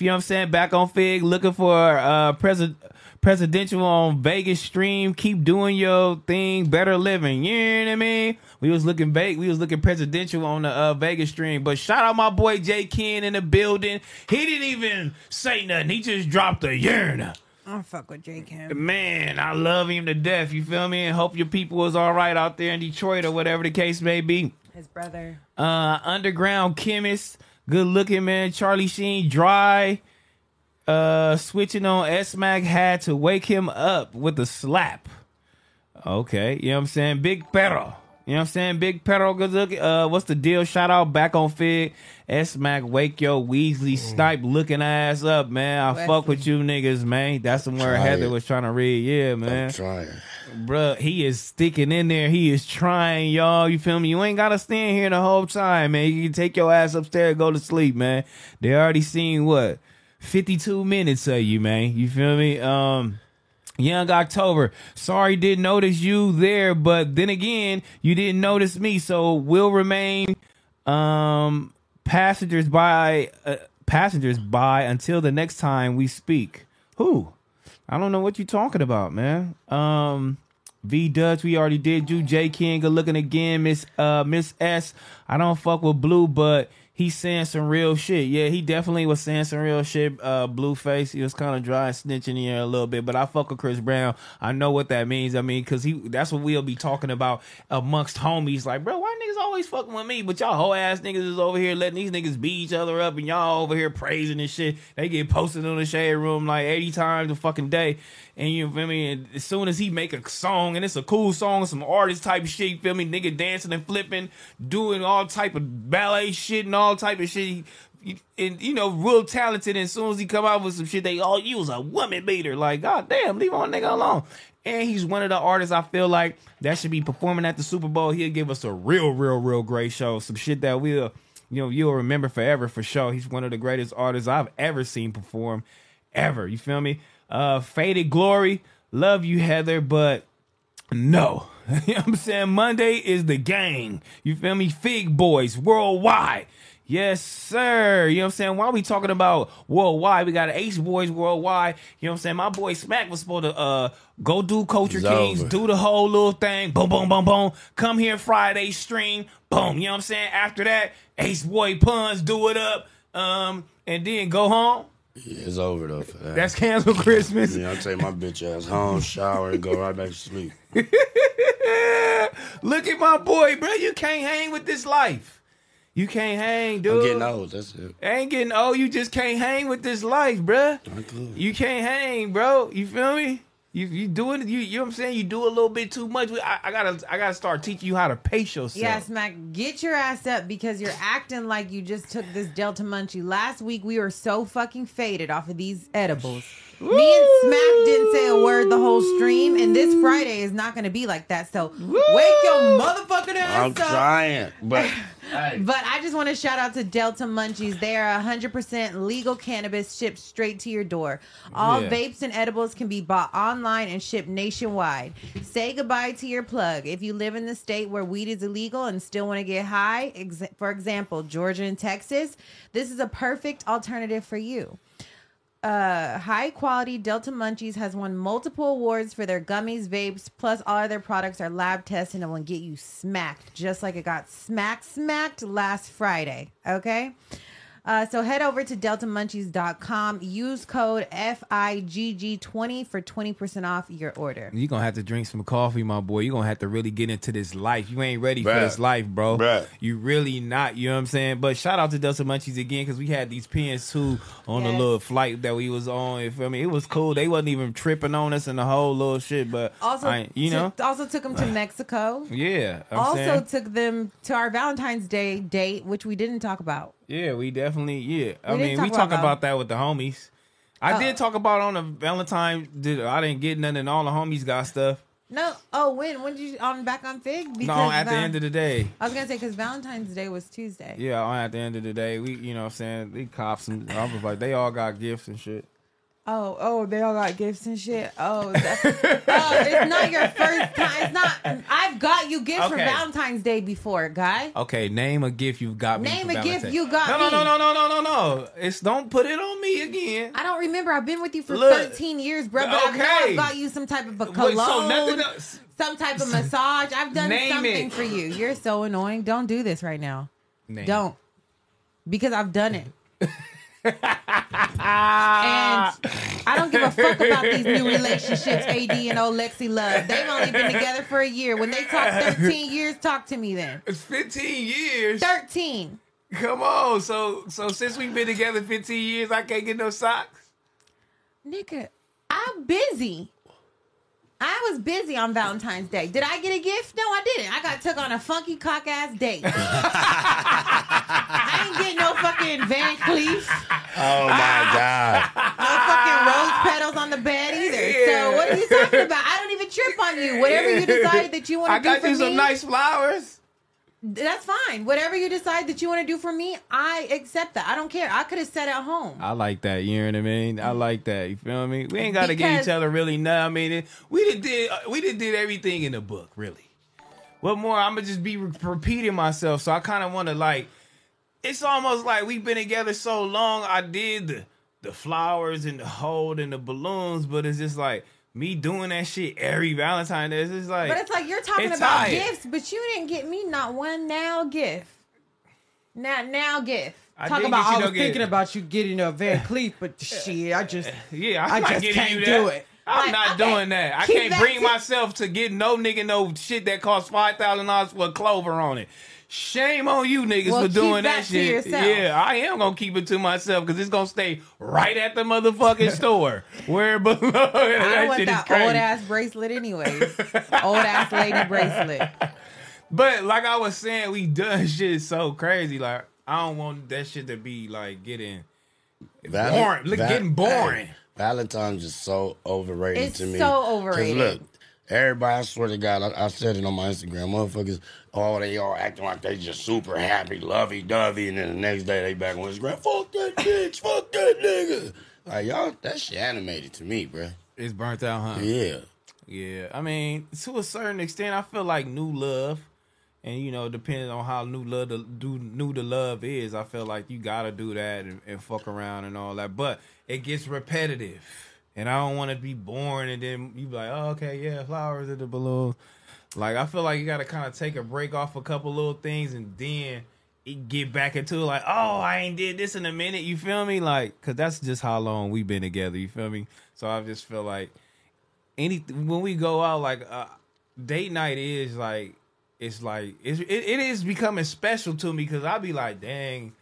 You know what I'm saying? Back on Figg. Looking for uh president presidential on Vegas stream. Keep doing your thing. Better living. You know what I mean? We was looking big. We was looking presidential on the uh, Vegas stream. But shout out my boy J Ken in the building. He didn't even say nothing. He just dropped a yearn. I don't fuck with J Cam. Man, I love him to death. You feel me? And hope your people was all right out there in Detroit or whatever the case may be. His brother. Uh, underground chemist, good looking man. Charlie Sheen, dry. Uh, switching on S Mac had to wake him up with a slap. Okay, you know what I'm saying? Big Perro. You know what I'm saying? Big Perro, good looking. Uh, what's the deal? Shout out back on Figg. S Mac, wake your Wesley Snipe looking ass up, man. I fuck with you niggas, man. That's the word Try Heather was trying to read. Yeah, man. I'm trying. Bruh, he is sticking in there. He is trying, y'all. You feel me? You ain't gotta stand here the whole time, man. You can take your ass upstairs, go to sleep, man. They already seen what? 52 minutes of you, man. You feel me? Um Young October. Sorry didn't notice you there, but then again, you didn't notice me, so we'll remain um passengers by uh, passengers by until the next time we speak. Who? I don't know what you're talking about, man. Um, V Dutch, we already did you. J King, good looking again. Miss uh Miss S. I don't fuck with Blue, but he's saying some real shit. Yeah, he definitely was saying some real shit. Uh, Blueface, he was kind of dry snitching here a little bit, but I fuck with Chris Brown. I know what that means. I mean, cause he that's what we'll be talking about amongst homies. Like, bro, why niggas always fucking with me? But y'all whole ass niggas is over here letting these niggas beat each other up, and y'all over here praising and shit. They get posted on the shade room like eighty times a fucking day. And you feel me? And as soon as he make a song and it's a cool song, some artist type shit, feel me? Nigga dancing and flipping, doing all type of ballet shit and all type of shit. He- And you know, real talented. And as soon as he come out with some shit, they all you was a woman beater. Like, god damn, leave on nigga alone. And he's one of the artists I feel like that should be performing at the Super Bowl. He'll give us a real, real, real great show. Some shit that we'll, you know, you'll remember forever for sure. He's one of the greatest artists I've ever seen perform, ever. You feel me? Uh, Faded Glory, love you, Heather, but no. you know I'm saying? Monday is the gang. You feel me? Figg Boys worldwide. Yes, sir. You know what I'm saying? While we talking about worldwide, we got Ace Boys worldwide. You know what I'm saying? My boy Smack was supposed to uh go do Culture It's Kings, over. do the whole little thing. Boom, boom, boom, boom. Come here Friday stream. Boom. You know what I'm saying? After that, Ace Boy puns, do it up. Um, and then go home. Yeah, it's over though for that. That's cancel Christmas. yeah, I take my bitch ass home, shower, and go right back to sleep. Look at my boy, bro. You can't hang with this life. You can't hang, dude. I'm getting old. That's it. Ain't getting old. You just can't hang with this life, bruh. I'm good. You can't hang, bro. You feel me? You you doing you you know what I'm saying? You do a little bit too much. I, I gotta I gotta start teaching you how to pace yourself. Yeah, Smack, get your ass up because you're acting like you just took this Delta Munchie. Last week we were so fucking faded off of these edibles. Me and Smack didn't say a word the whole stream, and this Friday is not going to be like that. So wake your motherfucking ass I'm up. trying, but hey, But I just want to shout out to Delta Munchies. They are 100% legal cannabis shipped straight to your door. All Yeah. vapes and edibles can be bought online and shipped nationwide. Say goodbye to your plug. If you live in the state where weed is illegal and still want to get high, ex- for example, Georgia and Texas, this is a perfect alternative for you. Uh, high quality Delta Munchies has won multiple awards for their gummies, vapes, plus all other products are lab tested and will get you smacked, just like it got smack smacked last Friday. Okay. Uh, so head over to deltamunchies.com. Use code FIGG20 for 20% off your order. You're gonna have to drink some coffee, my boy. You're gonna have to really get into this life. You ain't ready for this life, bro. Bruh. You really not. You know what I'm saying? But shout out to Delta Munchies again because we had these PS2 on the little flight that we was on. You feel me? It was cool. They wasn't even tripping on us and the whole little shit. But Also, I, you know, took- also took them to Mexico. yeah. I'm also saying. took them to our Valentine's Day date, which we didn't talk about. Yeah, we definitely yeah. I mean, talk we talk about about, that with the homies. I Oh. did talk about on the Valentine. Did I didn't get nothing? and All the homies got stuff. No, oh, when when did you on back on Figg? no, at the um, end of the day. I was gonna say because Valentine's Day was Tuesday. Yeah, at the end of the day, we you know what I'm saying we cops and I was like they all got gifts and shit. Oh, oh, they all got gifts and shit. Oh, that's, oh, it's not your first time. It's not. I've got you gifts for Valentine's Day before, guy. Okay, name a gift you've got me. Name a gift you got no, me. No, no, no, no, no, no, no. It's don't put it on me again. I don't remember. I've been with you for Look. 13 years, bro. But I know Okay. I've got you some type of a Wait, cologne, so some type of massage. I've done Name something it. for you. You're so annoying. Don't do this right now. Name. Don't. Because I've done it. Ah. And I don't give a fuck about these new relationships, AD and old Lexi Love. They've only been together for a year. When they talk 13 years, talk to me then. It's 15 years. 13. Come on. So so since we've been together 15 years, I can't get no socks. Nigga, I'm busy. I was busy on Valentine's Day. Did I get a gift? No, I didn't. I got took on a funky cock ass date. I ain't getting no fucking Van Cleef, oh my god, no fucking rose petals on the bed either. So what are you talking about? I don't even trip on you. Whatever you decide that you want to do for me. I got you me, some nice flowers. that's fine. Whatever you decide that you want to do for me, I accept that. I don't care. I could have said at home. I like that. You know what I mean? I like that. You feel me? We ain't got to get each other really nothing. I mean, we did did uh, we did did everything in the book. Really. What more? I'm gonna just be re- repeating myself. So I kind of want to like. It's almost like we've been together so long. I did the the flowers and the hold and the balloons, but it's just like me doing that shit every Valentine Day. It's just like. But it's like you're talking about tired. gifts, but you didn't get me not one now gift. Not now gift. I Talk did about get you I no was thinking gift. about you getting a Van Cleef, but shit, I just Yeah, I'm I not just can't you do it. I'm Like, not okay, doing that. I keep can't that bring to- myself to get no nigga no shit that costs five thousand dollars with clover on it. Shame on you niggas Well, for keep doing that that, to shit. yourself. Yeah, I am gonna keep it to myself because it's gonna stay right at the motherfucking store where it belongs. I that want shit that old ass bracelet anyways. old ass lady bracelet. But like I was saying, we done shit so crazy. Like I don't want that shit to be like getting Val- boring. Look, Val- getting boring. Hey, Valentine's is so overrated It's to me. so 'Cause overrated. Look, everybody, I swear to God, I, I said it on my Instagram. Motherfuckers, oh, they all acting like they just super happy, lovey dovey, and then the next day they back on Instagram. Fuck that bitch, fuck that nigga. Like y'all, that shit animated to me, bruh. It's burnt out, huh? Yeah. Yeah, I mean, to a certain extent, I feel like new love. And you know, depending on how new love the do new the love is, I feel like you gotta do that and, and fuck around and all that. But it gets repetitive, and I don't want to be born And then you be like, oh, okay, yeah, flowers and the balloons. Like I feel like you gotta kind of take a break off a couple little things, and then get back into it, like, oh, I ain't did this in a minute. You feel me? Like, cause that's just how long we've been together. You feel me? So I just feel like any when we go out, like uh, date night is like it's like it's, it, it is becoming special to me because I be like, dang,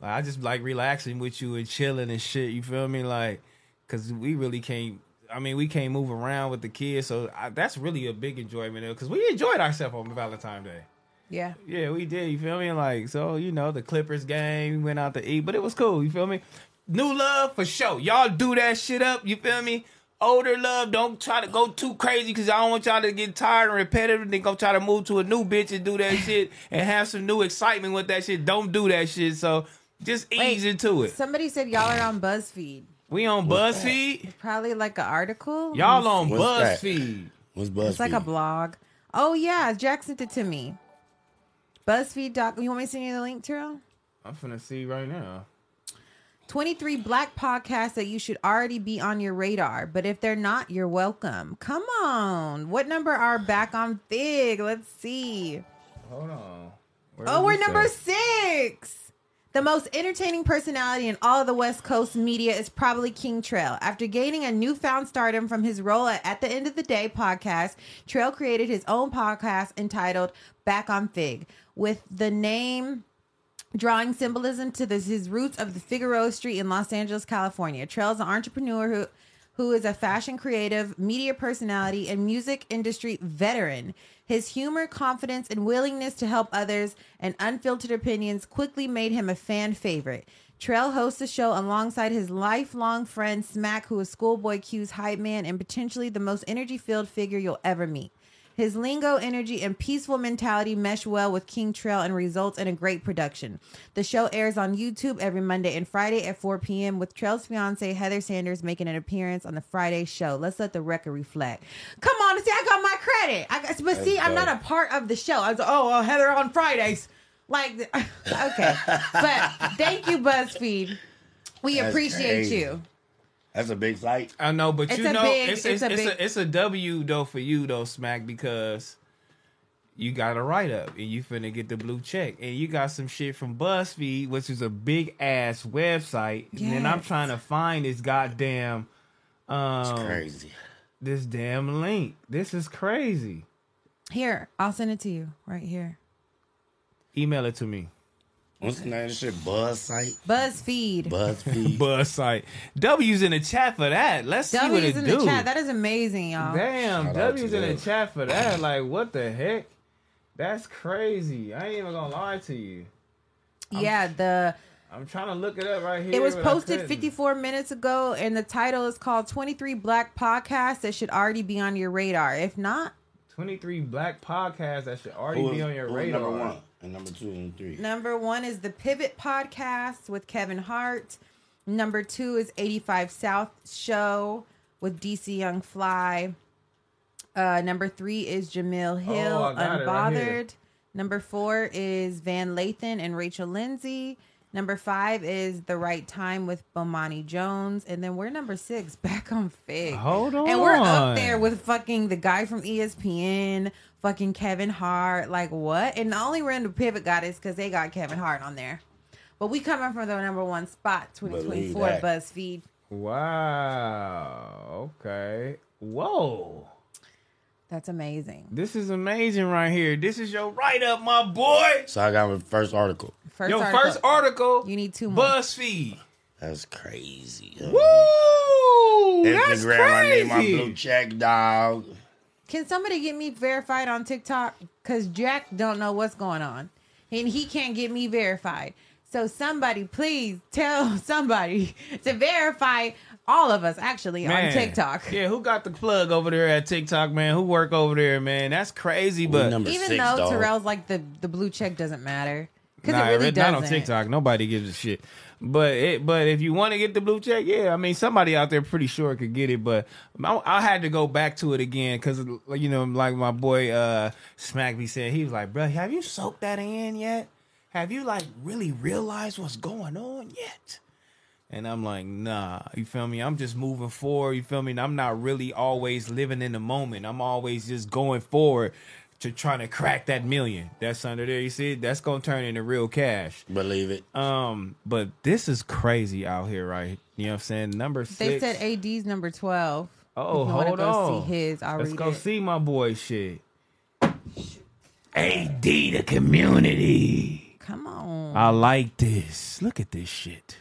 like I just like relaxing with you and chilling and shit. You feel me? Like, cause we really can't. I mean, we can't move around with the kids, so I, that's really a big enjoyment because we enjoyed ourselves on Valentine's Day. Yeah. Yeah, we did. You feel me? Like, so you know, the Clippers game, we went out to eat, but it was cool. You feel me? New love for sure. Y'all do that shit up. You feel me? Older love, don't try to go too crazy because I don't want y'all to get tired and repetitive and then go try to move to a new bitch and do that shit and have some new excitement with that shit. Don't do that shit. So just ease into it. Somebody said y'all are on BuzzFeed. We on What's BuzzFeed. Probably like an article. Y'all on What's that? BuzzFeed. What's BuzzFeed? It's like a blog. Oh yeah, Jack sent it to me. BuzzFeed. Doc, you want me to send you the link, Terrell? I'm finna see right now. 23 black podcasts that you should already be on your radar, but if they're not, you're welcome. Come on. What number are back on Figg? Let's see. Hold on. Where Oh, did we're you number say? six. The most entertaining personality in all of the West Coast media is probably King Trell. After gaining a newfound stardom from his role at At the End of the Day podcast, Trell created his own podcast entitled Back on Figg, with the name drawing symbolism to this, his roots of the Figueroa Street in Los Angeles, California. Trail's an entrepreneur who who is a fashion creative, media personality, and music industry veteran. His humor, confidence, and willingness to help others and unfiltered opinions quickly made him a fan favorite. Trell hosts the show alongside his lifelong friend Smack, who is Schoolboy Q's hype man and potentially the most energy filled figure you'll ever meet. His lingo, energy, and peaceful mentality mesh well with King Trell and results in a great production. The show airs on YouTube every Monday and Friday at 4 p.m. with Trell's fiance Heather Sanders making an appearance on the Friday show. Let's let the record reflect. Come on, see, I got my credit. I got, but see, I'm not a part of the show. I was oh, uh, Heather on Fridays. Like, okay, but thank you, BuzzFeed. We That's appreciate crazy. you. That's a big site. I know, but It's you know, big- it's it's it's, a it's, a, it's a W though for you though, Smack, because you got a write up and you finna get the blue check, and you got some shit from BuzzFeed, which is a big ass website, and then I'm trying to find this goddamn um It's crazy. this damn link. This is crazy. Here, I'll send it to you right here. Email it to me. What's the name of this shit? Buzz site? BuzzFeed. BuzzFeed. Buzz site. W's in the chat for that. Let's see what W's it in do. the chat. That is amazing, y'all. Damn, Shout out W's to in the them. chat for that. Like, what the heck? That's crazy. I ain't even gonna lie to you. yeah, the I'm trying to look it up right here. it was but I posted couldn't. 54 minutes ago, and the title is called 23 Black Podcasts that should already be on your radar. If not, 23 black podcasts that should already Who be on your who was radar. Number one and number two and three. number one is the Pivot Podcast with Kevin Hart. Number two is 85 South Show with DC Young Fly. Uh, number three is Jemele Hill, Oh, I got it right. Unbothered. Number four is Van Lathan and Rachel Lindsay. Number five is The Right Time with Bomani Jones. And then we're number six, back on Figg. Hold on. And we're up there with fucking the guy from ESPN, fucking Kevin Hart. Like, what? And the only reason the Pivot got is because they got Kevin Hart on there. But we coming from the number one spot, 2024 BuzzFeed. Wow. Okay. Whoa. That's amazing. This is amazing right here. This is your write up, my boy. So I got my first article. First your article. first article. You need two more. BuzzFeed. That's crazy. Woo! That's Instagram, I need my crazy. blue check, dog. Can somebody get me verified on TikTok? Because Jack don't know what's going on. And he can't get me verified. So somebody please tell somebody to verify all of us actually on TikTok. Yeah, who got the plug over there at TikTok, man? Who work over there, man? That's crazy, but number Even six, though dog. Terrell's like the, the blue check doesn't matter. Because Nah, it really not on. TikTok. Nobody gives a shit. But it, but if you want to get the blue check, yeah, I mean somebody out there pretty sure could get it. But I, I had to go back to it again because you know, like my boy uh Smack me said, he was like, "Bro, have you soaked that in yet? Have you like really realized what's going on yet?" And I'm like, nah, you feel me? I'm just moving forward. You feel me? And I'm not really always living in the moment. I'm always just going forward to trying to crack that million. That's under there. You see, that's gonna turn into real cash. Believe it. Um, but this is crazy out here, right? You know what I'm saying? Number six. They said AD's number twelve. Oh, If you wanna hold go on. See his. I'll Let's read go it. see my boy shit. AD the community. Come on. I like this. Look at this shit.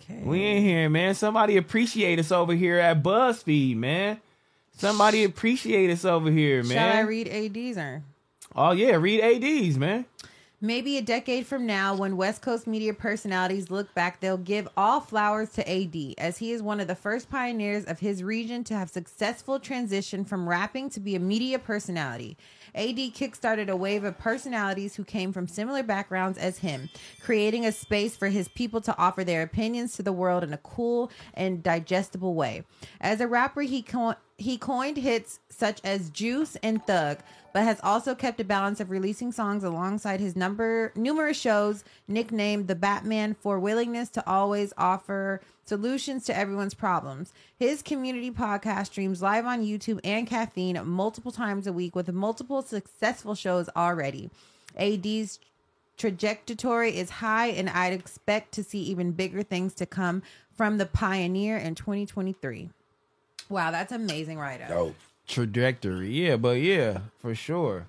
okay. We in here, man. Somebody appreciate us over here at BuzzFeed, man. Somebody appreciate us over here, man. Shall I read AD's or? Oh yeah, read ADs, man. Maybe a decade from now, when West Coast media personalities look back, they'll give all flowers to AD, as he is one of the first pioneers of his region to have successful transition from rapping to be a media personality. AD kickstarted a wave of personalities who came from similar backgrounds as him, creating a space for his people to offer their opinions to the world in a cool and digestible way. As a rapper, he co- he coined hits such as Juice and Thug, but has also kept a balance of releasing songs alongside his number numerous shows, nicknamed the Batman for willingness to always offer solutions to everyone's problems. His community podcast streams live on YouTube and Caffeine multiple times a week with multiple successful shows already. AD's trajectory is high and I'd expect to see even bigger things to come from the pioneer in 2023. Wow, that's amazing write up. Dope. Trajectory, yeah, but yeah, for sure.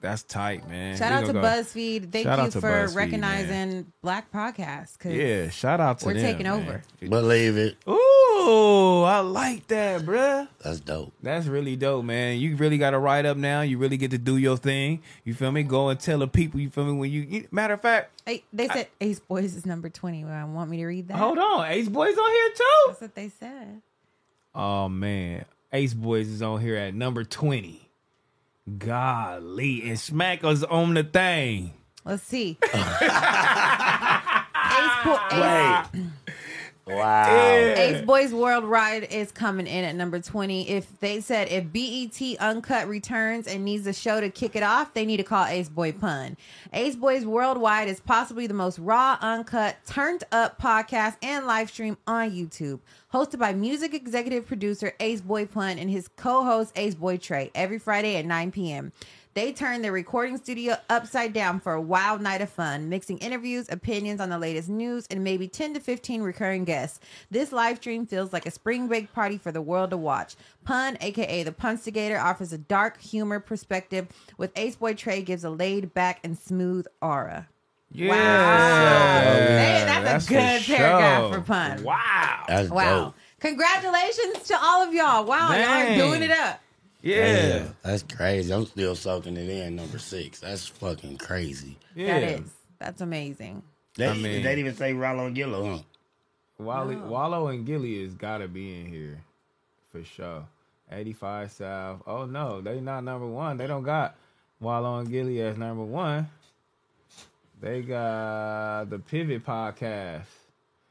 That's tight, man. Shout out to go- BuzzFeed. Thank Shout you out to for BuzzFeed, recognizing black podcasts. 'cause Yeah, shout out to them. We're them, taking man. over. Believe it. Ooh, I like that, bruh. That's dope. That's really dope, man. You really got to write up now. You really get to do your thing. You feel me? Go and tell the people. You feel me? When you, you matter of fact, Hey, they said Ace Boys is number 20. Well, I want me to read that? hold on, Ace Boys on here too. That's what they said. Oh man, Ace Boys is on here at number twenty. Golly, and Smack was on the thing. Let's see. Ace, Bo- Ace, Wait. Wow. Ace Boys Worldwide is coming in at number 20. If they said if BET Uncut returns and needs a show to kick it off, they need to call Ace Boy Pun. Ace Boys Worldwide is possibly the most raw, uncut, turned up podcast and live stream on YouTube. Hosted by music executive producer Ace Boy Pun and his co host Ace Boy Trey every Friday at 9 p.m. They turn their recording studio upside down for a wild night of fun, mixing interviews, opinions on the latest news, and maybe 10 to 15 recurring guests. This live stream feels like a spring break party for the world to watch. Pun, aka the Punstigator, offers a dark humor perspective, with Ace Boy Trey gives a laid back and smooth aura. Yeah, Wow. Oh, hey, that's, That's a good for paragraph sure. for Pun. Wow. That's Wow. dope. Congratulations to all of y'all. Wow, y'all are doing it up. Yeah. That's crazy. I'm still soaking it in. Number six. That's fucking crazy. Yeah. That is. That's amazing. They, I mean- they didn't even say Rollo and Gillo, huh? Wally, Wallo and Gillie has got to be in here for sure. 85 South. Oh no, they not number one. They don't got Wallo and Gillie as number one. They got the Pivot Podcast.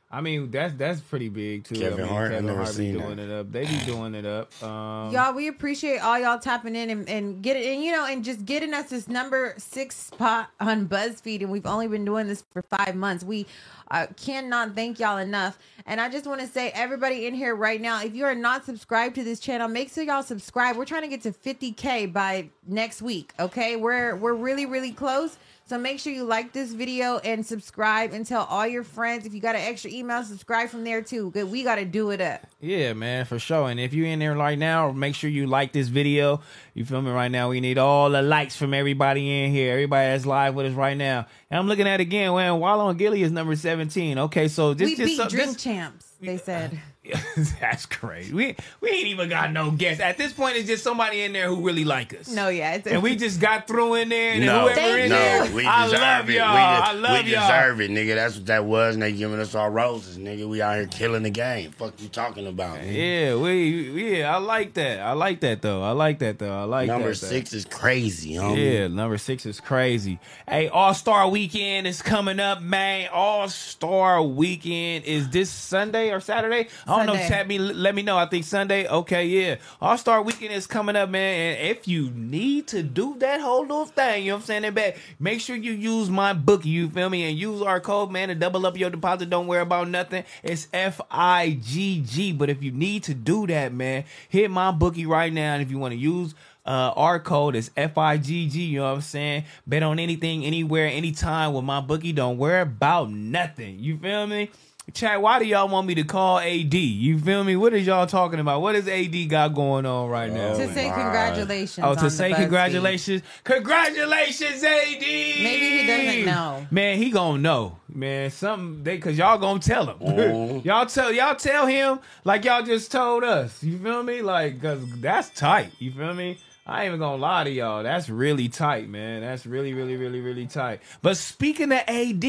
I mean, that's that's pretty big too. Kevin I mean, Hart, I Kevin never Hart be seen doing that. it up. They be doing it up. Um, y'all we appreciate all y'all tapping in and, and get it and you know and just getting us this number six spot on buzzfeed and we've only been doing this for five months we uh, cannot thank y'all enough and i just want to say everybody in here right now if you are not subscribed to this channel make sure y'all subscribe we're trying to get to 50k by next week okay we're we're really really close so make sure you like this video and subscribe and tell all your friends if you got an extra email subscribe from there too good we got to do it up Yeah, man, for sure. And if you're in there right now, make sure you like this video. You feel me right now? We need all the likes from everybody in here. Everybody that's live with us right now. And I'm looking at it again, man. Wallo and Gillie is number 17. Okay, so this we just beat so- drink this- champs they said That's crazy. We we ain't even got no guests. At this point, it's just somebody in there who really like us. No, yeah, it's And we just got through in there, and No, whoever Thank in no, there, we I deserve love it. y'all. We, I love we y'all. deserve it, nigga. That's what that was, and they giving us all roses, nigga. We out here killing the game. Fuck you talking about? nigga? Yeah, we yeah, I like that. I like that though. I like that though. I like Number that, though. six is crazy, homie. Yeah, number six is crazy. Hey, All Star Weekend is coming up, man. All Star Weekend is this Sunday or Saturday? I don't know. Chat me, let me know. I think Sunday. Okay, yeah. All Star Weekend is coming up, man. And if you need to do that whole little thing, you know what I'm saying? That back, make sure you use MyBookie. You feel me? And use our code, man, to double up your deposit. Don't worry about nothing. It's F I G G. But if you need to do that, man, hit MyBookie right now. And if you want to use uh, our code is FIGG. You know what I'm saying? Bet on anything, anywhere, anytime with MyBookie. Don't worry about nothing. You feel me? Chat, why do y'all want me to call AD? You feel me? What is y'all talking about? What is AD got going on right now? to oh say my. congratulations. Oh, to the say BuzzFeed. congratulations. Congratulations, AD. Maybe he doesn't know. Man, he gonna know. Man, something they cause y'all gonna tell him. Oh. y'all tell y'all tell him like y'all just told us. You feel me? Like cause that's tight. You feel me? I ain't even gonna lie to y'all. That's really tight, man. That's really, really, really, really tight. But speaking of AD,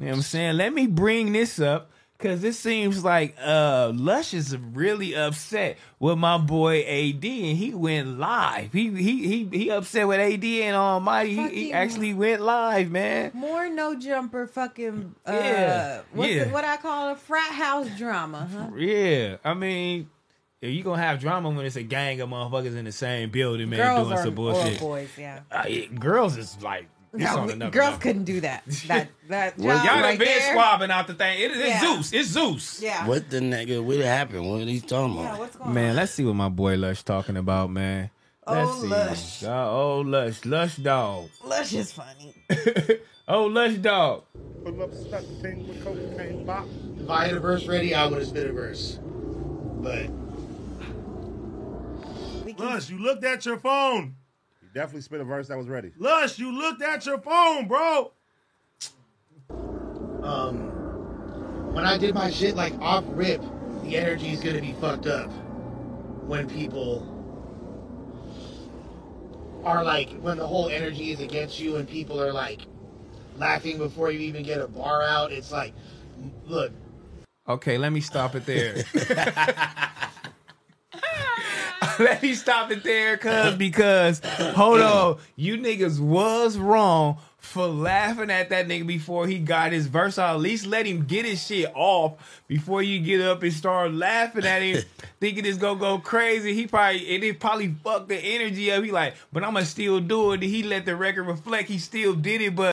you know what I'm saying? Let me bring this up because it seems like uh Lush is really upset with my boy AD and he went live. He he he he upset with AD and Almighty. He, he actually went live, man. More no jumper fucking uh Yeah, what's yeah. it- what I call a frat house drama, huh? Yeah, I mean, if you gonna have drama when it's a gang of motherfuckers in the same building, man, Girls doing are some bullshit. boys, yeah. Uh, yeah, girls is like No, on we- girls level. couldn't do that. That that Well, job Y'all done right been there. swabbing out the thing. It, it's Yeah. Zeus. It's Zeus. Yeah. What the nigga? What happened? What are he talking Yeah, about? what's going Man, on? let's see what my boy Lush talking about, man. Let's Oh, see. Lush. Uh, oh, Lush. Lush dog. Lush is funny. oh, Lush dog. Pull up, stuck thing with cocaine bop. If I had a verse ready, I would have spit a verse. But Lush, you looked at your phone. You definitely spit a verse that was ready. Lush, you looked at your phone, bro. um, when I did my shit like off rip, the energy is gonna be fucked up. When people are like, when the whole energy is against you, and people are like laughing before you even get a bar out. It's like, look, Okay, let me stop it there. let me stop it there, cuz because hold on, you niggas was wrong for laughing at that nigga before he got his verse out. At least let him get his shit off before you get up and start laughing at him, thinking it's gonna go crazy. He probably it did probably fuck the energy up. He like, but I'ma still do it. He let the record reflect. He still did it, but